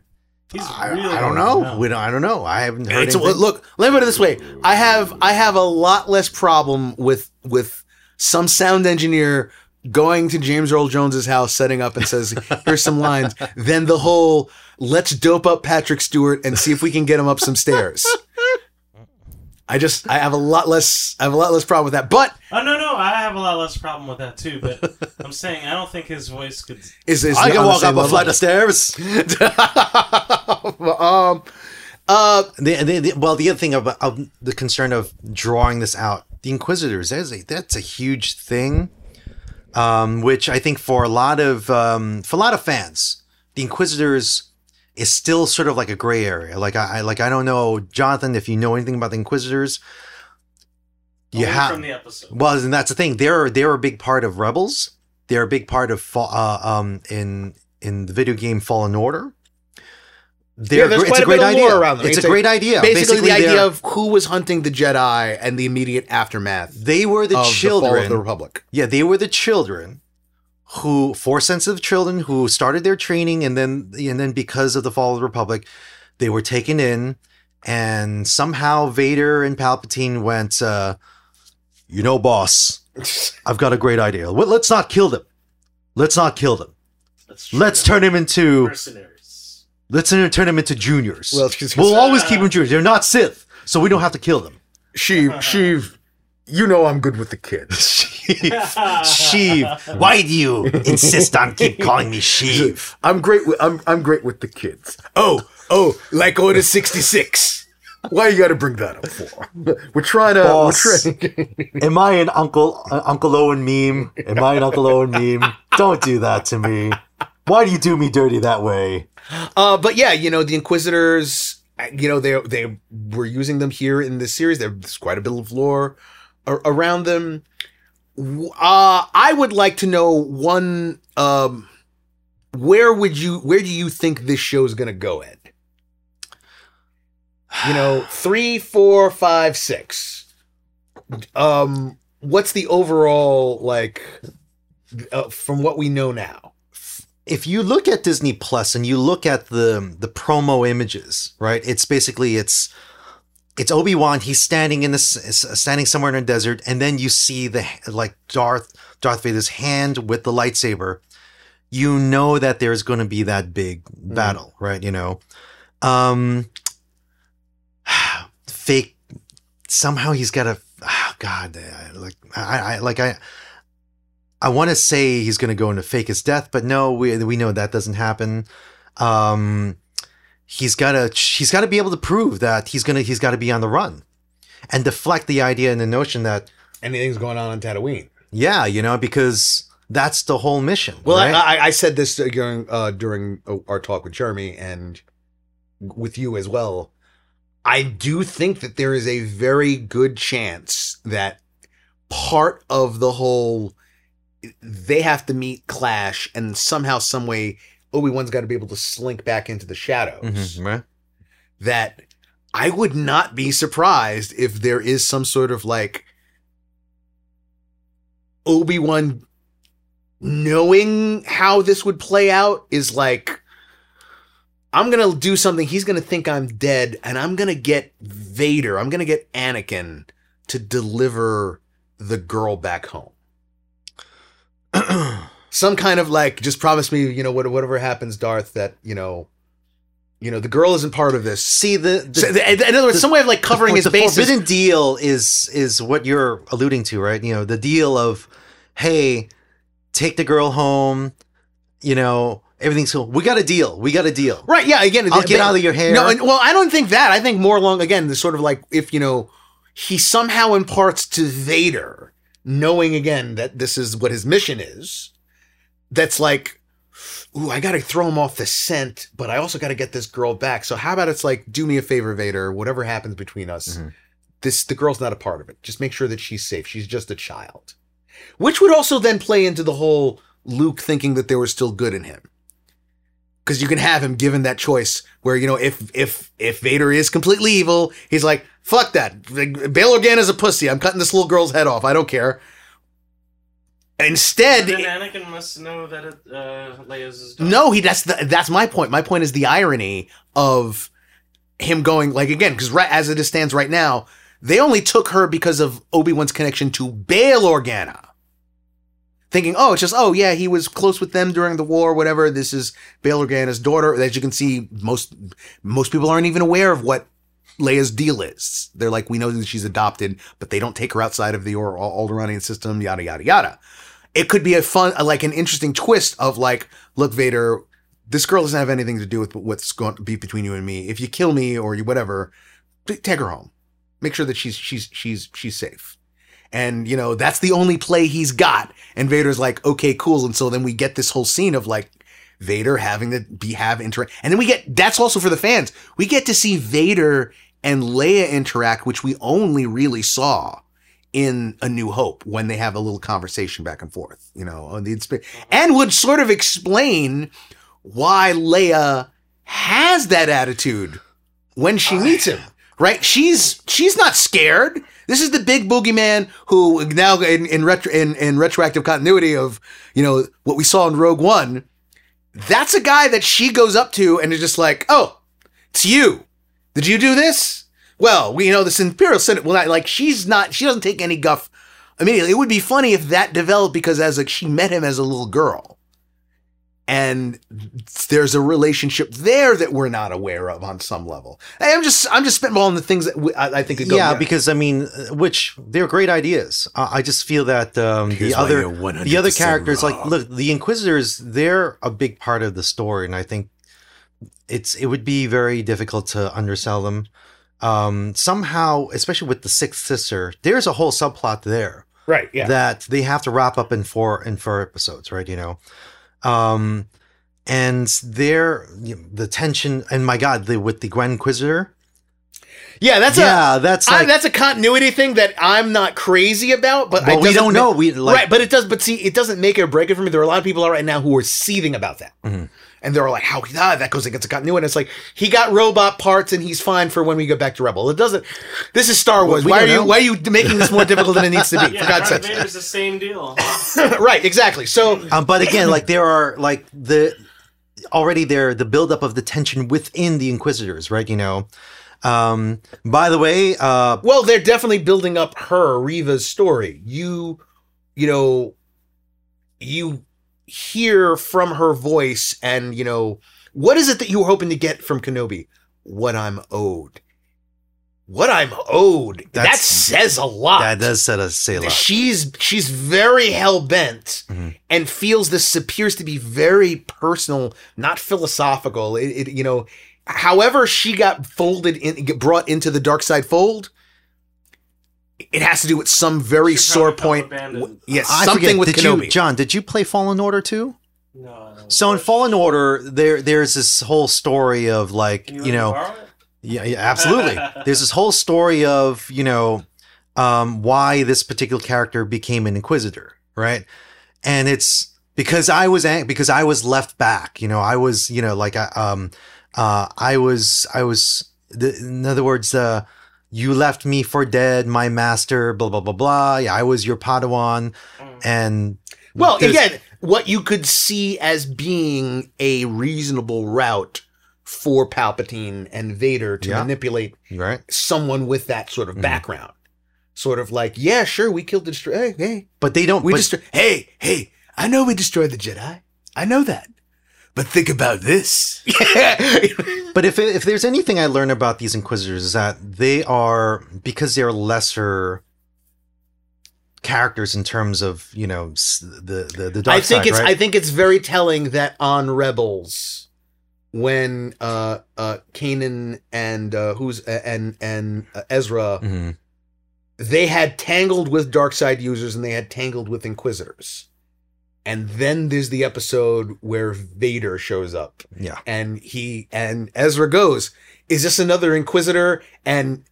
He's
I,
really
I don't
old
know.
now.
We don't, I don't know. I haven't heard.
It's,
anything.
look, let me put it this way. I have I have a lot less problem with with some sound engineer going to James Earl Jones's house, setting up and says, "Here's some lines," then the whole "Let's dope up Patrick Stewart and see if we can get him up some stairs." I just I have a lot less I have a lot less problem with that. But
Oh no, no, I have a lot less problem with that too. But I'm saying I don't think his voice could.
is is
I can walk
same
up a flight of stairs. [laughs]
um, uh,
The, the, the- well, the other thing about of the concern of drawing this out, the Inquisitors, that's a, that's a huge thing, um, which I think for a lot of um, for a lot of fans, the Inquisitors is still sort of like a gray area. Like I, I like I don't know, Jonathan, if you know anything about the Inquisitors. You have
from the episode.
well, and that's the thing. They're they're a big part of Rebels. They're a big part of uh, um in in the video game Fallen Order. They're
Yeah, there's
gr-
quite a
a great
bit of
idea.
lore around them.
It's,
It's
a
a-
great idea.
basically, the idea of who was hunting the Jedi and the immediate aftermath
they were the
of the fall of the Republic.
yeah, they were the children who force sensitive children who started their training and then and then because of the fall of the Republic, they were taken in and somehow Vader and Palpatine went uh you know, boss, [laughs] I've got a great idea. Well, let's not kill them. Let's not kill them.
Let's,
Let's turn him into
mercenaries.
Let's turn them into juniors.
Well,
we'll always keep them juniors. They're not Sith, so we don't have to kill them.
Sheev, Sheev, you know I'm good with the kids. [laughs]
Sheev, Sheev, why do you insist on keep calling me Sheev?
I'm great with I'm I'm great with the kids. Oh, oh, like Order 66. Why you got to bring that up for? [laughs] We're trying to.
Boss.
We're trying. [laughs]
Am I an Uncle uh, Uncle Owen meme? Am I an Uncle Owen meme? Don't do that to me. Why do you do me dirty that way?
uh, but yeah, you know the Inquisitors. You know they they were using them here in this series. There's quite a bit of lore around them. Uh, I would like to know one. Um, where would you? Where do you think this show is gonna go, Ed? You know, [sighs] three, four, five, six. Um, what's the overall like uh, from what we know now?
If you look at Disney Plus and you look at the the promo images, right? It's basically it's it's Obi Wan. He's standing in this standing somewhere in a desert, and then you see the like Darth Darth Vader's hand with the lightsaber. you know that there's going to be that big
Mm-hmm.
battle, right? You know, um, [sighs] fake. Somehow he's got a. Oh [sighs] God, like I, I like I. I want to say he's going to go into fake his death, but no, we we know that doesn't happen. Um, he's got to he's got to be able to prove that he's gonna he's got to be on the run, and deflect the idea and the notion that
Anything's going on on Tatooine.
yeah, you know, because that's the whole mission.
Well,
right?
I, I, I said this during uh, during our talk with Jeremy and with you as well. I do think that there is a very good chance that part of the whole they have to meet Clash, and somehow, some way, Obi Wan's got to be able to slink back into the shadows.
Mhm.
That I would not be surprised if there is some sort of like Obi Wan knowing how this would play out is like I'm gonna do something. He's gonna think I'm dead, and I'm gonna get Vader. I'm gonna get Anakin to deliver the girl back home. [clears throat] Some kind of like, just promise me, you know, whatever happens, Darth, that you know, you know, the girl isn't part of this.
See the, the
So, in other words,
the-
some way of like covering
the,
his
the
bases.
forbidden deal is is what you're alluding to, right? You know, the deal of hey, take the girl home. You know, everything's cool. We got a deal. We got a deal.
Right. Yeah. Again,
I'll get out of your hair.
No, and, well, I don't think that. I think more along again the sort of like if you know he somehow imparts to Vader, knowing again that this is what his mission is. That's like, ooh, I got to throw him off the scent, but I also got to get this girl back. So how about it's like, do me a favor, Vader. Whatever happens between us,
Mhm.
this the girl's not a part of it. Just make sure that she's safe. She's just a child, which would also then play into the whole Luke thinking that there was still good in him because you can have him given that choice where you know if if if Vader is completely evil, he's like fuck that. Bail Organa's a pussy. I'm cutting this little girl's head off. I don't care. Instead,
Anakin must know that it, uh, Leia's daughter.
no, he that's the, that's my point. My point is the irony of him going like again because right as it stands right now, they only took her because of Obi Wan's connection to Bail Organa. Thinking, oh, it's just oh yeah, he was close with them during the war, whatever. This is Bail Organa's daughter. As you can see, most most people aren't even aware of what Leia's deal is. They're like, we know that she's adopted, but they don't take her outside of the or- Alderaanian system, yada yada yada. It could be a fun, like an interesting twist of like, look, Vader, this girl doesn't have anything to do with what's going to be between you and me. If you kill me or you whatever, take her home. Make sure that she's she's she's she's safe. And you know that's the only play he's got. And Vader's like, okay, cool. And so then we get this whole scene of like Vader having to be have interact, and then we get that's also for the fans. We get to see Vader and Leia interact, which we only really saw in A New Hope when they have a little conversation back and forth, you know, on the insp- and would sort of explain why Leia has that attitude when she oh, meets him. Right? She's she's not scared. This is the big boogeyman who now in in, retro, in in retroactive continuity of you know what we saw in Rogue One. That's a guy that she goes up to and is just like, "Oh, it's you. Did you do this?" Well, we you know this Imperial Senate. Well, not, like she's not. She doesn't take any guff immediately. It would be funny if that developed because as like she met him as a little girl, and there's a relationship there that we're not aware of on some level. Hey, I'm just I'm just spitballing the things that we, I, I think could go.
yeah, because I mean, uh, which they're great ideas. Uh, I just feel that um, the other the other characters, like look, the Inquisitors, they're a big part of the story, and I think it's it would be very difficult to undersell them. Um, somehow, especially with the sixth sister, there's a whole subplot there
right, yeah,
that they have to wrap up in four in four episodes, right? You know, um, and there you know, the tension and my God, the with the Grand Inquisitor,
yeah. That's a
yeah, that's
I- that's a continuity thing that I'm not crazy about, but,
but
it
we don't know. We like
right, but it does. But see, it doesn't make it or break it for me. There are a lot of people out right now who are seething about that,
Mhm.
and they're like, "How ah, that goes against the continuity?" It's like he got robot parts, and he's fine for when we go back to Rebel. It doesn't. This is Star Wars.
we
why are
don't
you why are you making this more difficult than it needs to be?
Yeah, [laughs]
for God's sake,
it's the same deal. [laughs]
right? Exactly. So
Um, but again, like there are like the already there the buildup of the tension within the Inquisitors, right? You know. Um, by the way, uh,
Well, they're definitely building up her Reva's story. You, you know, you hear from her voice and you know what is it that you were hoping to get from Kenobi? What I'm owed. What I'm owed. that says a lot.
That does set us say a lot.
She's she's very hell bent
Mhm.
and feels this appears to be very personal, not philosophical. It, it you know, however she got folded in, get brought into the dark side fold. It has to do with some very sore point.
felt abandoned.
Yes,
I
something
forget,
with
did
Kenobi.
you, John? Did you play Fallen Order too?
No.
So in Fallen Order, there there's this whole story of like
Can
you, know, yeah, yeah, absolutely. [laughs] there's this whole story of you know um, why this particular character became an Inquisitor, right? And it's because I was ang- because I was left back. You know, I was you know like I um uh I was I was the, in other words uh you left me for dead, my master, blah blah blah blah. Yeah, I was your Padawan,
Mm.
and
Well, again, what you could see as being a reasonable route for Palpatine and Vader to
Yeah.
manipulate
right.
someone with that sort of
Mhm.
background. Sort of like, yeah, sure, we killed the destroyer. Hey, hey,
But they don't.
we
but-
destroy. Hey, hey, I know we destroyed the Jedi. I know that. But think about this. [laughs]
But if if there's anything I learn about these Inquisitors is that they are because they're lesser characters in terms of you know the the the dark
I think
side,
it's
right?
I think it's very telling that on Rebels, when uh uh Kanan and uh who's and and uh, Ezra
mm-hmm.
they had tangled with dark side users and they had tangled with inquisitors. And then there's the episode where Vader shows up
yeah
and he and Ezra goes, "Is this another inquisitor?" And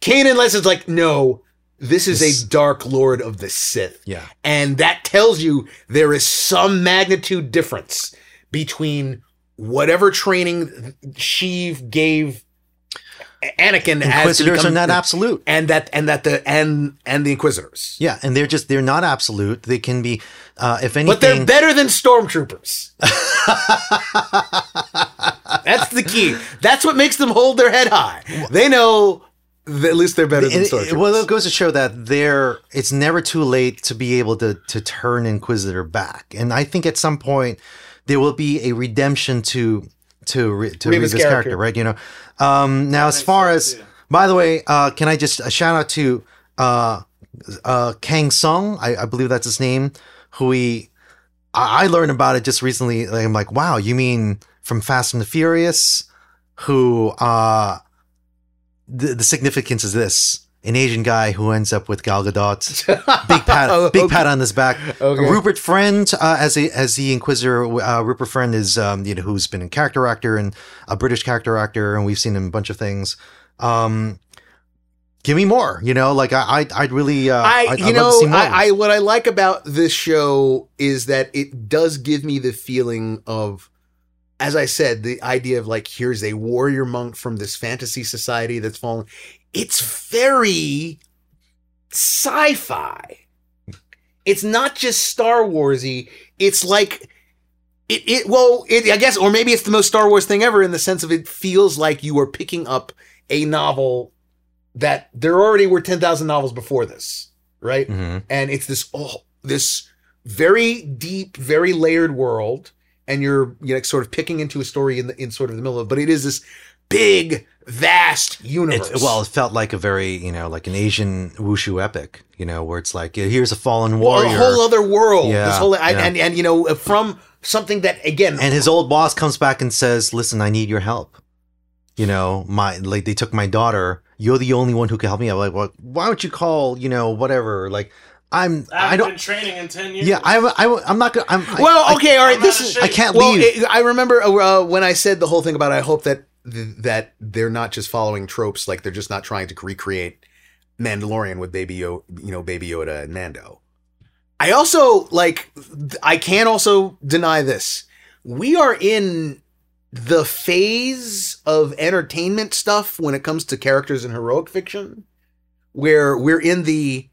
Kanan Lesson's like, "No, this is
This-
a dark lord of the Sith."
yeah
And that tells you there is some magnitude difference between whatever training Sheev gave Anakin
Inquisitors are not absolute.
and that and that the and and the Inquisitors.
Yeah, and they're just they're not absolute. They can be, uh, if anything,
But they're better than stormtroopers. That's the key. That's what makes them hold their head high. They know that at least they're better than stormtroopers.
well, it goes to show that there, it's never too late to be able to to turn Inquisitor back, and I think at some point there will be a redemption to to to
Reva's
Reva's character.
character.
right? You know, um, now as far as,
yeah.
by the way, uh, can I just a shout out to uh, uh, Kang Sung? I, I believe that's his name. Who we, I, I learned about it just recently. Like, I'm like, wow, you mean from Fast and the Furious? Who uh the, the significance is this an Asian guy who ends up with Gal Gadot. [laughs] Big pat,
Oh,
big
okay.
pat on his back.
Okay.
Rupert Friend, uh, as a, as the Inquisitor, uh, Rupert Friend is um, you know who's been a character actor and a British character actor, and we've seen him in a bunch of things. Um, give me more, you know, like I, I'd, I'd really, uh,
I,
I'd,
you
I'd love
know,
to see more.
I, I, what I like about this show is that it does give me the feeling of, as I said, the idea of like, here's a warrior monk from this fantasy society that's fallen. It's very sci-fi. It's not just Star Warsy. It's like it. It well, it, I guess, or maybe it's the most Star Wars thing ever in the sense of it feels like you are picking up a novel that there already were 10,000 novels before this, right?
Mhm.
And it's this oh, this very deep, very layered world and you're you know sort of picking into a story in the in sort of the middle of but it is this big vast universe.
It, well, it felt like a very, you know, like an Asian wushu epic, you know, where it's like, here's a fallen
Well,
warrior.
a whole other world.
Yeah,
this whole and,
yeah.
and and you know from something that again
and his old boss comes back and says, "Listen, I need your help. You know, my like they took my daughter. You're the only one who can help me." I'm like, "Well, why don't you call? You know, whatever. Like, I'm.
I've
I don't.
been training in ten years.
Yeah, I. I. I'm not gonna. I'm.
Well,
I-
okay, all right.
I'm
This
not
is
ashamed.
I can't
well.
leave.
it- I remember uh, when I said the whole thing about. I hope that th- that they're not just following tropes, like they're just not trying to recreate Mandalorian with Baby Yoda, you know, Baby Yoda and Mando. I also like. I can't also deny this. We are in the phase of entertainment stuff when it comes to characters in heroic fiction, where we're in the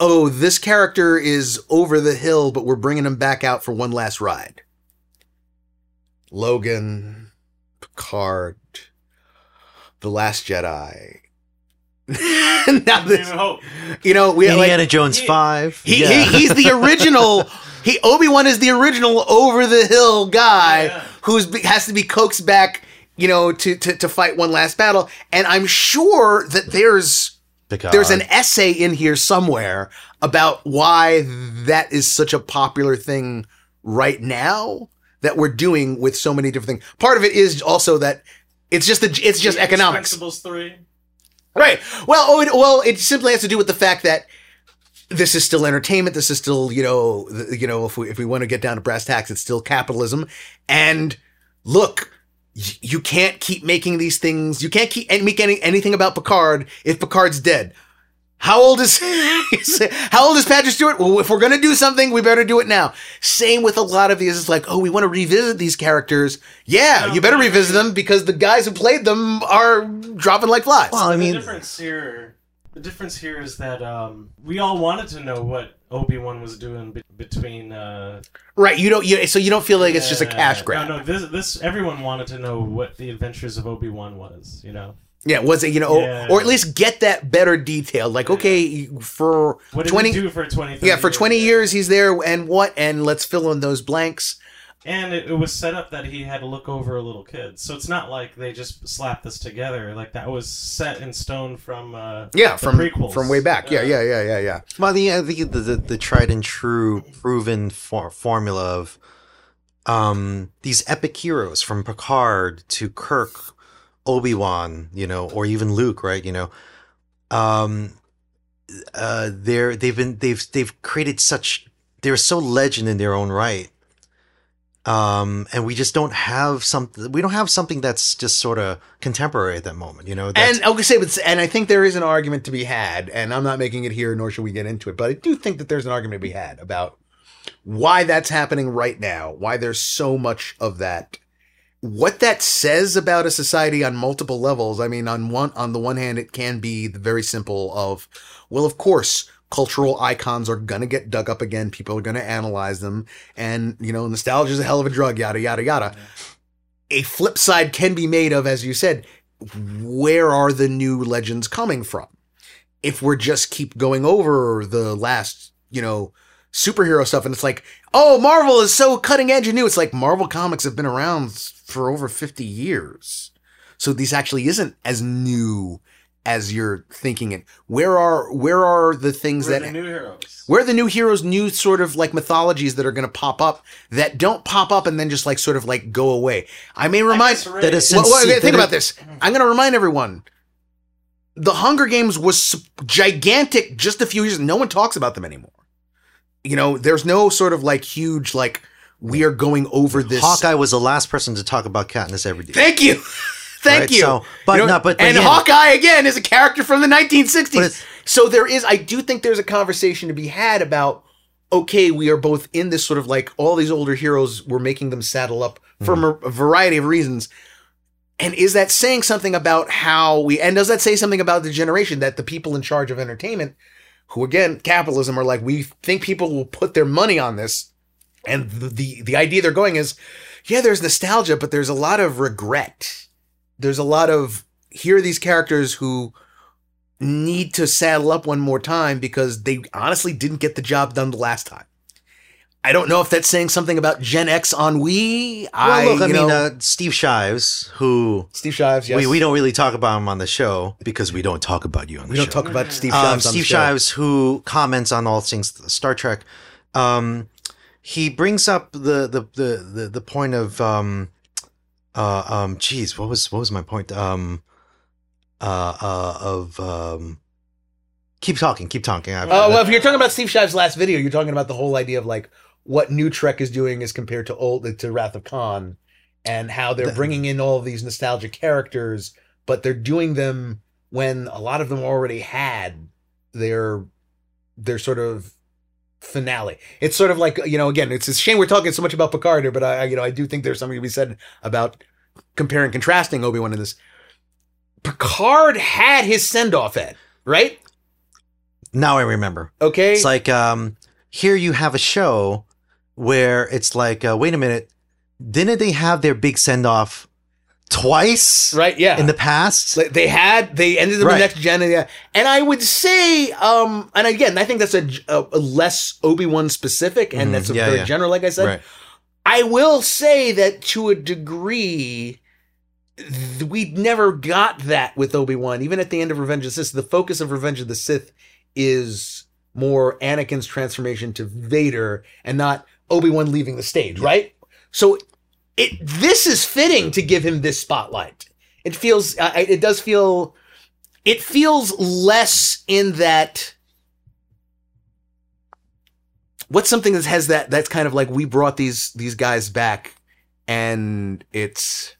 oh, this character is over the hill, but we're bringing him back out for one last ride. Logan, Picard, The Last Jedi. [laughs] [laughs] now this, you know, we like,
Indiana Jones
he-
five.
he,
yeah.
he he's the original he Obi Wan is the original over the hill guy
Yeah.
who's has to be coaxed back, you know, to, to to fight one last battle. And I'm sure that there's
Picard.
there's an essay in here somewhere about why that is such a popular thing right now that we're doing with so many different things. Part of it is also that it's just the, it's just
The
economics.
Three.
Right. Well, oh, it, well, it simply has to do with the fact that this is still entertainment. This is still, you know, the, you know, if we if we want to get down to brass tacks, it's still capitalism. And look, you can't keep making these things. You can't keep make any, anything about Picard if Picard's dead. How old is [laughs] how old is Patrick Stewart? Well, if we're gonna do something, we better do it now. Same with a lot of these. It's like, oh, we want to revisit these characters. Yeah, you better revisit them because the guys who played them are dropping like flies.
Well, I mean, the
difference here, the difference here is that um, we all wanted to know what Obi Wan was doing be- between. Uh,
Right, you don't. You, so you don't feel like it's just a cash grab.
No, no. This, this, everyone wanted to know what the Adventures of Obi Wan was. You know,
Yeah, was it you know,
Yeah.
or, or at least get that better detailed. Like, okay, for
what did
twenty,
he do for twenty?
yeah, for twenty years he's there, and what, and let's fill in those blanks.
And it, it was set up that he had to look over a little kid, so it's not like they just slapped this together. Like that was set in stone from. Uh,
Yeah,
the
from
prequels.
from way back. Yeah,
Uh,
yeah, yeah, yeah, yeah.
well, the, I think the, the the tried and true, proven for, formula of um these epic heroes from Picard to Kirk, Obi Wan, you know, or even Luke, right? You know, um, uh, they're they've been they've they've created such they're so legend in their own right. Um, and we just don't have something. We don't have something that's just sort of contemporary at that moment, you know.
And I would say, but and I think there is an argument to be had, and I'm not making it here, nor should we get into it, but I do think that there's an argument to be had about why that's happening right now, why there's so much of that, what that says about a society on multiple levels. I mean, on one on the one hand, it can be the very simple of, well, of course. Cultural icons are gonna get dug up again. People are gonna analyze them, and you know, nostalgia is a hell of a drug. Yada yada yada. A flip side can be made of, as you said, where are the new legends coming from? If we're just keep going over the last, you know, superhero stuff, and it's like, oh, Marvel is so cutting edge and new. It's like Marvel comics have been around for over 50 years. So this actually isn't as new as you're thinking it. Where are where are the things
We're
that
the new heroes.
where are the new heroes, new sort of like mythologies that are going to pop up that don't pop up and then just like sort of like go away? I may
I
remind.
guess Rey-
that is-
Well, well, think about this. I'm going to remind everyone. The Hunger Games was gigantic just a few years. No one talks about them anymore. You know, there's no sort of like huge like we are going over this.
Hawkeye was the last person to talk about Katniss Everdeen.
Thank you, [laughs] thank
Right,
you.
so- but
You know,
no, but- but
and. Hawkeye again is a character from the 1960s. So there is, I do think there's a conversation to be had about. Okay, we are both in this sort of like all these older heroes. We're making them saddle up for
Mm-hmm.
a variety of reasons. And is that saying something about how we, and does that say something about the generation that the people in charge of entertainment, who again, capitalism, are like, we think people will put their money on this. And the, the, the idea they're going is, yeah, there's nostalgia, but there's a lot of regret. There's a lot of, here are these characters who need to saddle up one more time because they honestly didn't get the job done the last time. I don't know if that's saying something about Gen X ennui. I,
Well, look, I
you
mean,
know-
uh, Steve Shives, who
Steve Shives, yes.
we, we don't really talk about him on the show because we don't talk about you on the
We
show.
We don't talk about Steve
um,
Shives. on the
Steve
show.
Shives, who comments on all things Star Trek, um, he brings up the the the the, the point of um, uh, um, geez, what was what was my point? Um, uh, uh, of um, keep talking, keep talking. I-
Uh, well, if you're talking about Steve Shives' last video, you're talking about the whole idea of like what new Trek is doing as compared to old to Wrath of Khan, and how they're
The-
bringing in all of these nostalgic characters, but they're doing them when a lot of them already had their their sort of finale. It's sort of like you know, again, it's a shame we're talking so much about Picard here, but I, I- you know, I do think there's something to be said about comparing, contrasting Obi Wan in this. Picard had his send off, at right?
now I remember.
Okay,
It's like um, here you have a show where it's like, uh, wait a minute, didn't they have their big send off twice
right? Yeah,
in the past.
Like, they had they ended up
Right.
next gen, and, yeah. and I would say, um, and again, I think that's a, a, a less Obi Wan specific, and
Mhm.
that's a
Yeah,
very
yeah.
general. Like I said,
right.
I will say that to a degree, th- we never got that with Obi Wan. Even at the end of Revenge of the Sith, the focus of Revenge of the Sith is more Anakin's transformation to Vader, and not Obi Wan leaving the stage, right? So, it this is fitting to give him this spotlight. It feels, I- it does feel, it feels less in that. What's something that has that? That's kind of like we brought these these guys back, and it's.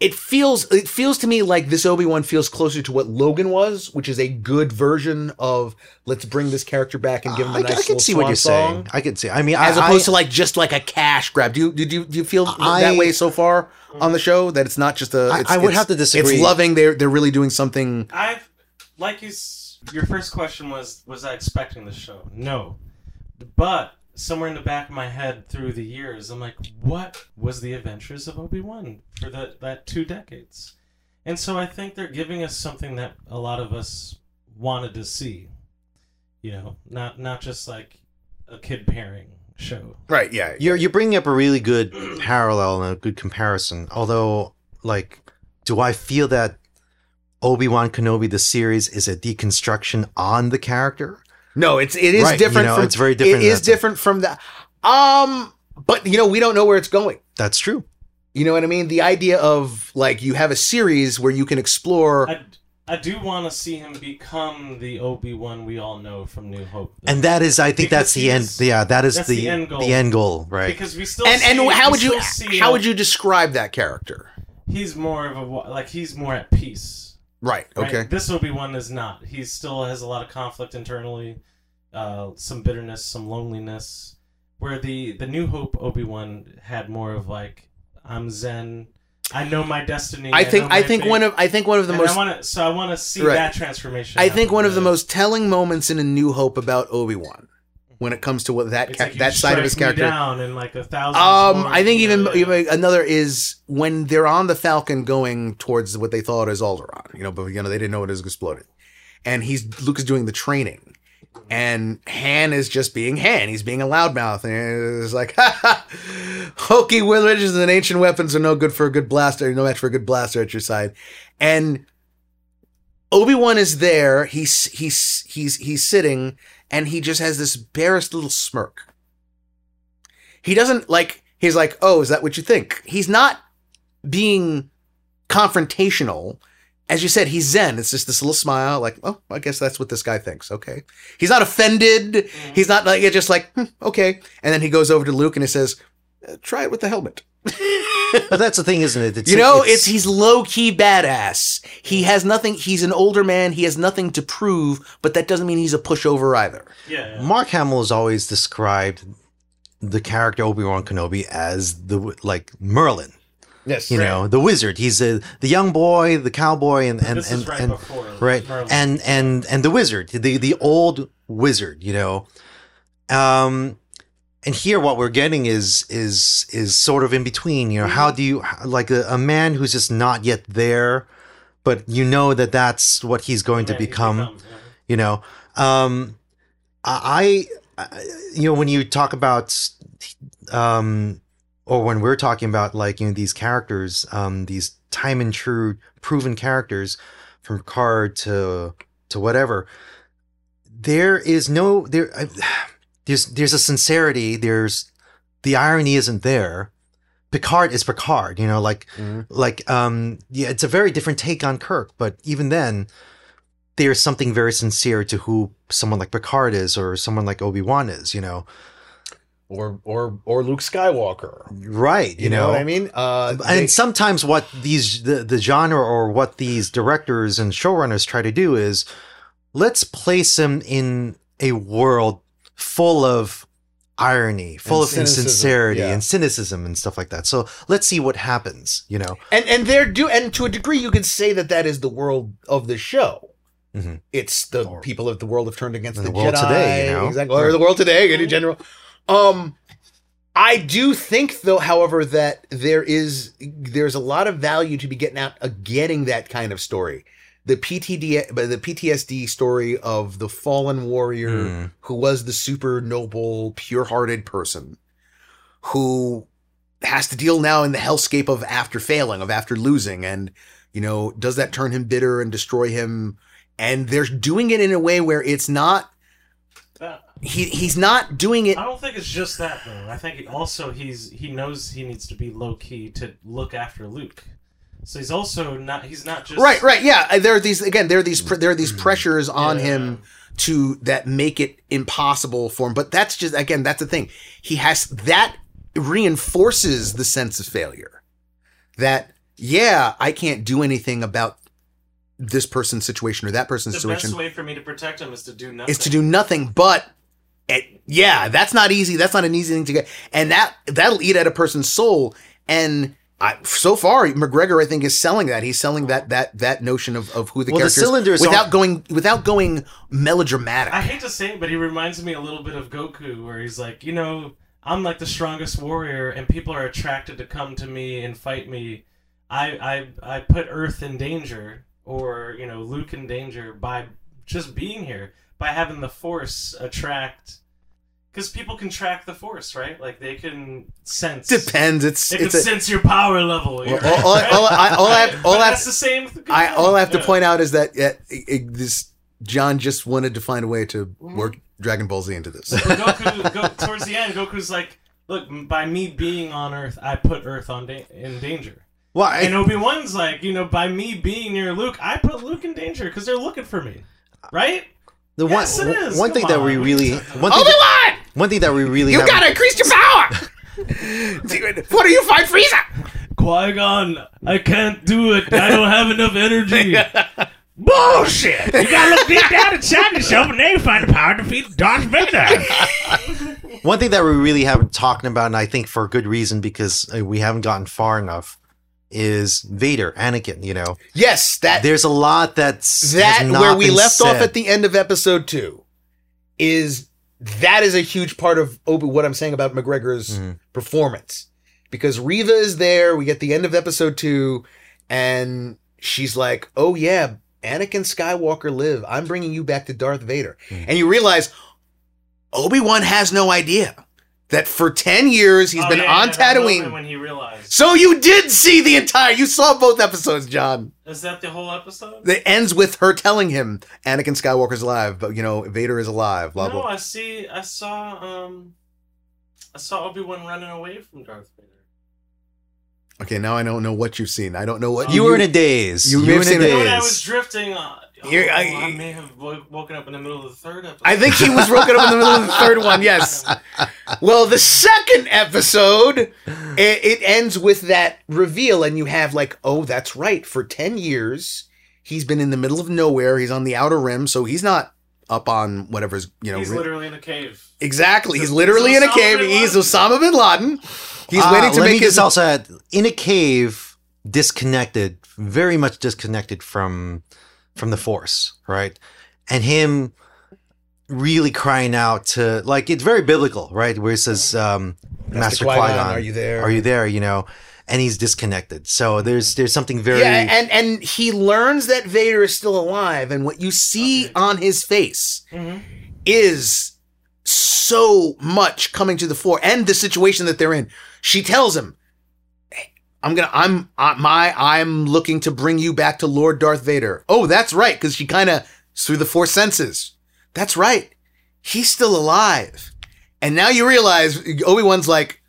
It feels it feels to me like this Obi Wan feels closer to what Logan was, which is a good version of let's bring this character back and give him a
I,
nice
I can
little
see what you're
song
saying. I can see. I mean,
as
I,
opposed
I,
to like just like a cash grab. Do you did you do you feel
I-
that way so far on the show that it's not just a?
I-
It's,
I would
it's-
have to disagree.
It's loving. They're they're really doing something.
I've like you. s- Your first question was, was I expecting the show? No, but somewhere in the back of my head, through the years, I'm like, what was the Adventures of Obi Wan for the, that two decades? And so I think they're giving us something that a lot of us wanted to see. You know, not not just like a kid pairing show.
Right. Yeah.
You're you're bringing up a really good [clears throat] parallel and a good comparison. Although, like, do I feel that Obi Wan Kenobi the series is a deconstruction on the character?
No, it's it is
Right, you
different.
know,
from,
it's very different
It is
in is
different from that. Um, but you know we don't know where it's going.
That's true.
You know what I mean? The idea of like you have a series where you can explore.
I, I do want to see him become the Obi Wan we all know from New Hope. though.
And that is, I think,
Because
that's the end. Yeah, that is the
the end goal.
the end goal, right?
because we still
and
see,
and how would you how
a-
would you describe that character?
He's more of a like he's more at peace.
Right.
right?
Okay.
This Obi Wan is not. He still has a lot of conflict internally, uh, some bitterness, some loneliness. Where the the New Hope Obi Wan had more of like I'm Zen. I know my destiny.
I think
know
I think
fate."
one of I think one of the
And
most
I want to. So I want to see
Right.
that transformation.
I think one of the most telling moments in A New Hope about Obi Wan, when it comes to what that ca-
like
that side of his character.
down in like a thousand.
Um, I think even,
yeah.
even another is when they're on the Falcon going towards what they thought is Alderaan. You know, but you know they didn't know it was exploded, and he's Luke is doing the training, and Han is just being Han. He's being a loudmouth, and it's like, [laughs] ha ha, hokey wizards and ancient weapons are no good for a good blaster, no match for a good blaster at your side, and Obi Wan is there. He's he's he's he's sitting, and he just has this barest little smirk. He doesn't like. He's like, "Oh, is that what you think?" He's not being confrontational. As you said, he's zen. It's just this little smile, like, "Oh, I guess that's what this guy thinks." Okay. He's not offended. He's not like just like, hmm, "Okay." And then he goes over to Luke and he says, "Uh, "Try it with the helmet." [laughs]
but that's the thing, isn't it? It's,
You know, it's, he's low key badass. He has nothing. He's an older man. He has nothing to prove, but that doesn't mean he's a pushover either.
yeah, yeah.
Mark Hamill has always described the character Obi Wan Kenobi as the like Merlin.
Yes.
You know, the wizard. He's a, the young boy, the cowboy, and and
this
and,
is right
and
before
right
Merlin.
and and and the wizard, the the old wizard. You know, um, and here what we're getting is is is sort of in between. You know, how do you like a, a man who's just not yet there, but you know that that's what he's going to
Yeah, he
become
yeah.
you know um I, I you know when you talk about um or when we're talking about like you know these characters um these time and true proven characters from Picard to to whatever there is no there I, there's there's a sincerity there's the irony isn't there Picard is Picard you know like
Mhm.
like um yeah it's a very different take on Kirk but even then there's something very sincere to who someone like Picard is or someone like Obi-Wan is you know
Or or or Luke Skywalker.
right you,
You, know, what I mean? Uh, they-
and sometimes what these the, the genre or what these directors and showrunners try to do is let's place him in a world full of irony full
And
of
cynicism,
insincerity
yeah.
and cynicism and stuff like that so let's see what happens you know
and and they're do and to a degree you could say that that is the world of the show.
Mhm.
It's the
Or-
people of the world have turned against the,
the world
Jedi
today, you know?
exactly, or the world today in general. Um, I do think, though, however, that there is there's a lot of value to be getting out of getting that kind of story. The PTD, but the PTSD story of the fallen warrior
Hmm.
who was the super noble, pure-hearted person who has to deal now in the hellscape of after failing, of after losing, and you know, does that turn him bitter and destroy him? And they're doing it in a way where it's not
Uh,
he he's not doing it
I don't think it's just that though. I think he also he's he knows he needs to be low key to look after Luke. So he's also not. He's not just
Right, right, yeah. Uh, There are these again. There are these there are these pressures on
Yeah.
him to that make it impossible for him. But that's just again, that's the thing. He has that reinforces the sense of failure. That yeah, I can't do anything about this person's situation or that person's
The
situation.
The best way for me to protect him is to do nothing.
is to do nothing but it, yeah that's not easy that's not an easy thing to get and that that'll eat at a person's soul and I, so far mcgregor i think is selling that he's selling that that that notion of, of who the
Well, the
character
cylinders
is without
aren't-
going without going melodramatic
I hate to say it, but he reminds me a little bit of Goku, where he's like, you know, I'm like the strongest warrior, and people are attracted to come to me and fight me. I I I put Earth in danger, or you know, Luke in danger by just being here, by having the Force attract. Because people can track the Force, right? Like they can sense.
depends it's
They can
a,
sense your power level.
Well, all, all, all, I, all, I have, [laughs] all, I have,
that's the same.
I, all I have to
Yeah.
point out is that it, it- this John just wanted to find a way to
Mm-hmm.
work Dragon Ball Z into this.
Goku, go, towards the end, Goku's like, "Look, by me being on Earth, I put Earth on da- in danger."
Well, I,
And Obi Wan's like, you know, by me being near Luke, I put Luke in danger because they're looking for me, right?
the
Yes,
one
it is.
one
Come
thing that we really one thing
Obi
that,
Wan,
one thing that we really
you
haven't-
gotta increase your power. [laughs] [laughs] what do you fight Frieza?
Qui Gon, I can't do it. I don't have enough energy. [laughs] Bullshit! You gotta look deep down inside yourself, and then you find the power to defeat Darth Vader.
One thing that we really haven't talked about, and I think for a good reason because uh, we haven't gotten far enough, is Vader, Anakin. You know,
Yes, that
there's a lot that's
that
has not
where we
been
left off at the end of episode two is that is a huge part of Obi what I'm saying about McGregor's
Mhm.
performance because Reva is there. We get the end of episode two, and she's like, "Oh yeah, Anakin Skywalker live. I'm bringing you back to Darth Vader,"
Mhm.
and you realize Obi Wan has no idea that for ten years he's
Oh,
been
yeah,
on
yeah,
Tatooine.
when he realized.
So you did see the entire. You saw both episodes, John.
Is that the whole episode?
It ends with her telling him Anakin Skywalker's alive, but you know Vader is alive. Blah
no,
blah.
I see. I saw. Um, I saw Obi Wan running away from Darth Vader.
Okay, now I don't know what you've seen. I don't know what
You were in a daze.
you
You, were in a
daze. I was drifting, uh, oh,
You're- I-
I, may have woken up in the middle of the third episode.
I think he was woken up in the middle of the third [laughs] one. Yes. Well, the second episode, it, it ends with that reveal, and you have like, oh, that's right. For ten years, he's been in the middle of nowhere. He's on the outer rim, so he's not up on whatever's you know.
He's
ri-
literally in a cave.
exactly, he's
He's
literally in a cave. He's Osama bin Laden. He's
Ah,
waiting to
let
make
me
his
just also add, in a cave, disconnected, very much disconnected from from the Force, right? And him really crying out to like it's very biblical, right? Where he says, um, "Master Qui
Qui-Gon, are you there?
Are you there?" You know, and he's disconnected. So there's there's something very
Yeah, and and he learns that Vader is still alive, and what you see
Okay.
on his face
Mm-hmm.
is so much coming to the fore, and the situation that they're in. She tells him, "Hey, "I'm gonna, I'm my, I'm looking to bring you back to Lord Darth Vader." Oh, that's right, because she kind of through the four senses. That's right, he's still alive, and now you realize Obi Wan's like,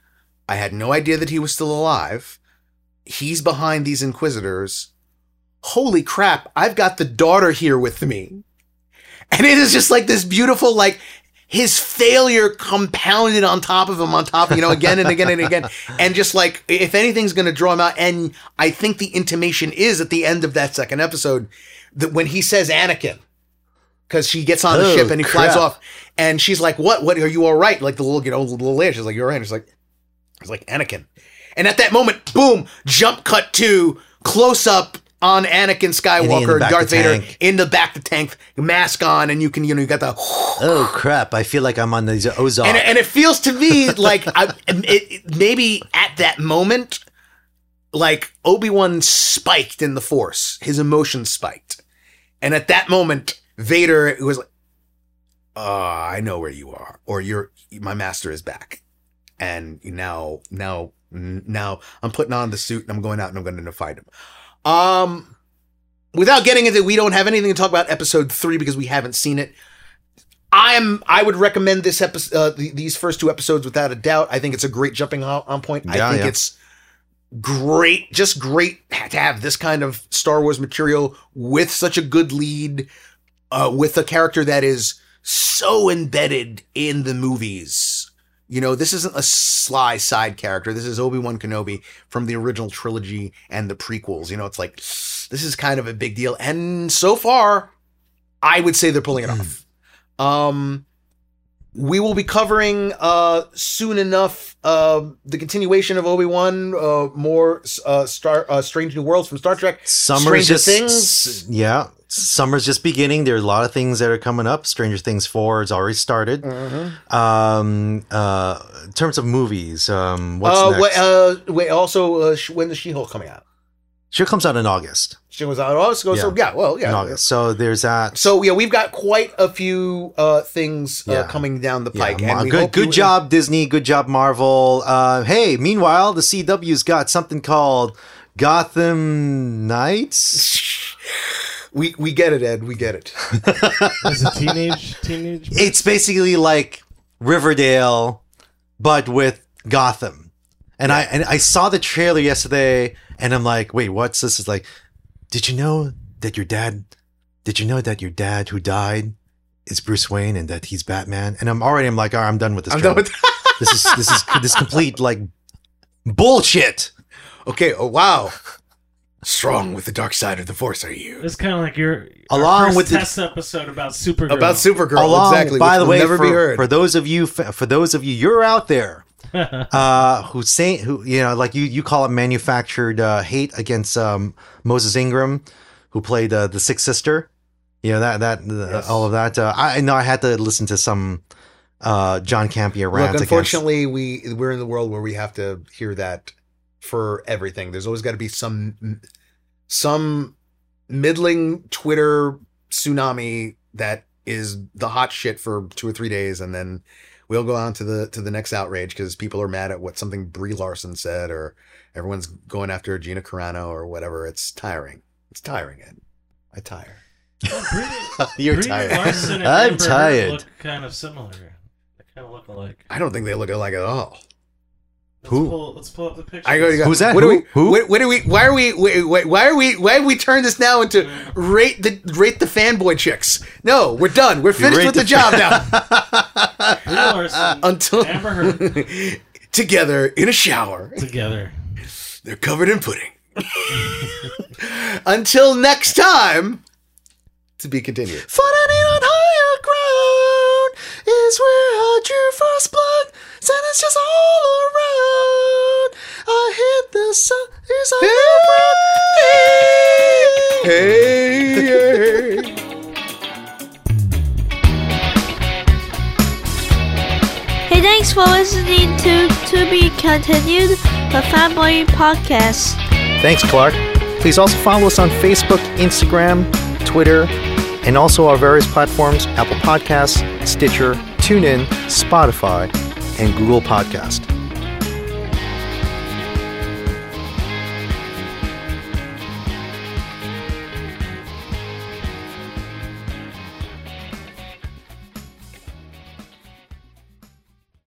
I had no idea that he was still alive. He's behind these Inquisitors. Holy crap, I've got the daughter here with me. And it is just like this beautiful, like his failure compounded on top of him, on top you know, again and again and again. And just like, if anything's going to draw him out, and I think the intimation is at the end of that second episode that when he says Anakin, because she gets on the
Oh,
ship and he flies off, and she's like, "What? What? Are you all right?" Like the little, you know, little lady. She's like, "You're all right." And She's like, "It's like Anakin," and at that moment, boom, jump cut to close up on Anakin
in
Skywalker,
the
Darth Vader in the back of the tank, mask on, and you can you know you got the [sighs]
Oh crap! I feel like I'm on these Ozark.
and, and it feels to me [laughs] like I, it, maybe at that moment, like Obi Wan spiked in the Force, his emotions spiked, and at that moment, Vader was like, "Uh, I know where you are, or you're my master is back, and now, now, now, I'm putting on the suit and I'm going out and I'm going to fight him." Um, without getting into, we don't have anything to talk about episode three because we haven't seen it. I am. I would recommend this episode, uh, th- these first two episodes, without a doubt. I think it's a great jumping on, point. I think
yeah.
it's great, just great to have this kind of Star Wars material with such a good lead, uh, with a character that is so embedded in the movies. You know, this isn't a sly side character. This is Obi Wan Kenobi from the original trilogy and the prequels. You know, it's like this is kind of a big deal, and so far, I would say they're pulling it off. Um, we will be covering uh soon enough uh the continuation of Obi Wan, uh more uh Star uh Strange New Worlds from Star Trek.
Summer's
Stranger
just
Things.
yeah. Summer's just beginning. There are a lot of things that are coming up. Stranger Things four has already started. Um, uh, in terms of movies, um, what's
uh,
next?
wait, uh, wait, also, uh, when is She-Hulk coming out?
She comes out in August.
She was out. Oh, so, so yeah, well, yeah.
In August. So there's that.
So yeah, we've got quite a few uh things uh,
Yeah.
coming down the pike. We
good, good job, Disney. Good job, Marvel. Uh, hey, meanwhile, the CW's got something called Gotham Knights. [laughs]
We we get it, Ed. We get it. [laughs]
Is it teenage teenage?
It's basically like Riverdale, but with Gotham. And I and I saw the trailer yesterday, and I'm like, wait, what's this? Is like, did you know that your dad? Did you know that your dad who died is Bruce Wayne and that he's Batman? And I'm already, I'm like, all right, I'm done with this.
I'm done
trailer.
with.
this is this is this complete like bullshit.
okay. Oh wow. Strong with the dark side of the force, are you?
It's kind of like your
Along
our first
with the-
test episode about Supergirl.
About Supergirl,
Along,
exactly.
by the way,
never
for,
be heard.
for those of you, for those of you, you're out there [laughs] uh, who say who you know, like you you call it manufactured uh, hate against um, Moses Ingram, who played uh, the Sixth Sister. You know that that
Yes.
all of that. Uh, I I know I had to listen to some uh, John Campea
Look,
rants. against-
unfortunately, we we're in the world where we have to hear that for everything. There's always got to be some some middling Twitter tsunami that is the hot shit for two or three days, and then we'll go on to the to the next outrage because people are mad at what something Brie Larson said, or everyone's going after Gina Carano or whatever. It's tiring. It's tiring, Ed. I tire. [laughs]
you're
Brie
tired.
Larson and
I'm
Amber
tired.
Look kind of similar. They kind of look alike.
I don't think they look alike at all.
Let's
Who?
Pull, let's pull up the picture.
I go, go-
Who's that?
What do
Who?
we?
Who?
What, what do we? Why are we? Wait, wait, why are we? Why have we turn this now into rate the rate the fanboy chicks? No, we're done. We're finished with the,
the
job [laughs] now.
Brie Larson, [laughs]
Until
Amber Heard [laughs]
together in a shower,
together.
they're covered in pudding. Until next time, to be continued.
Fighting on higher ground is where I drew first blood. Said it's just all around. I hit the sun. Here's a
Hey, hey.
Hey, thanks for listening to To Be Continued, the Fanboy Podcast.
Thanks, Clark. Please also follow us on Facebook, Instagram, Twitter, and also our various platforms Apple Podcasts, Stitcher, TuneIn, Spotify, and Google Podcast.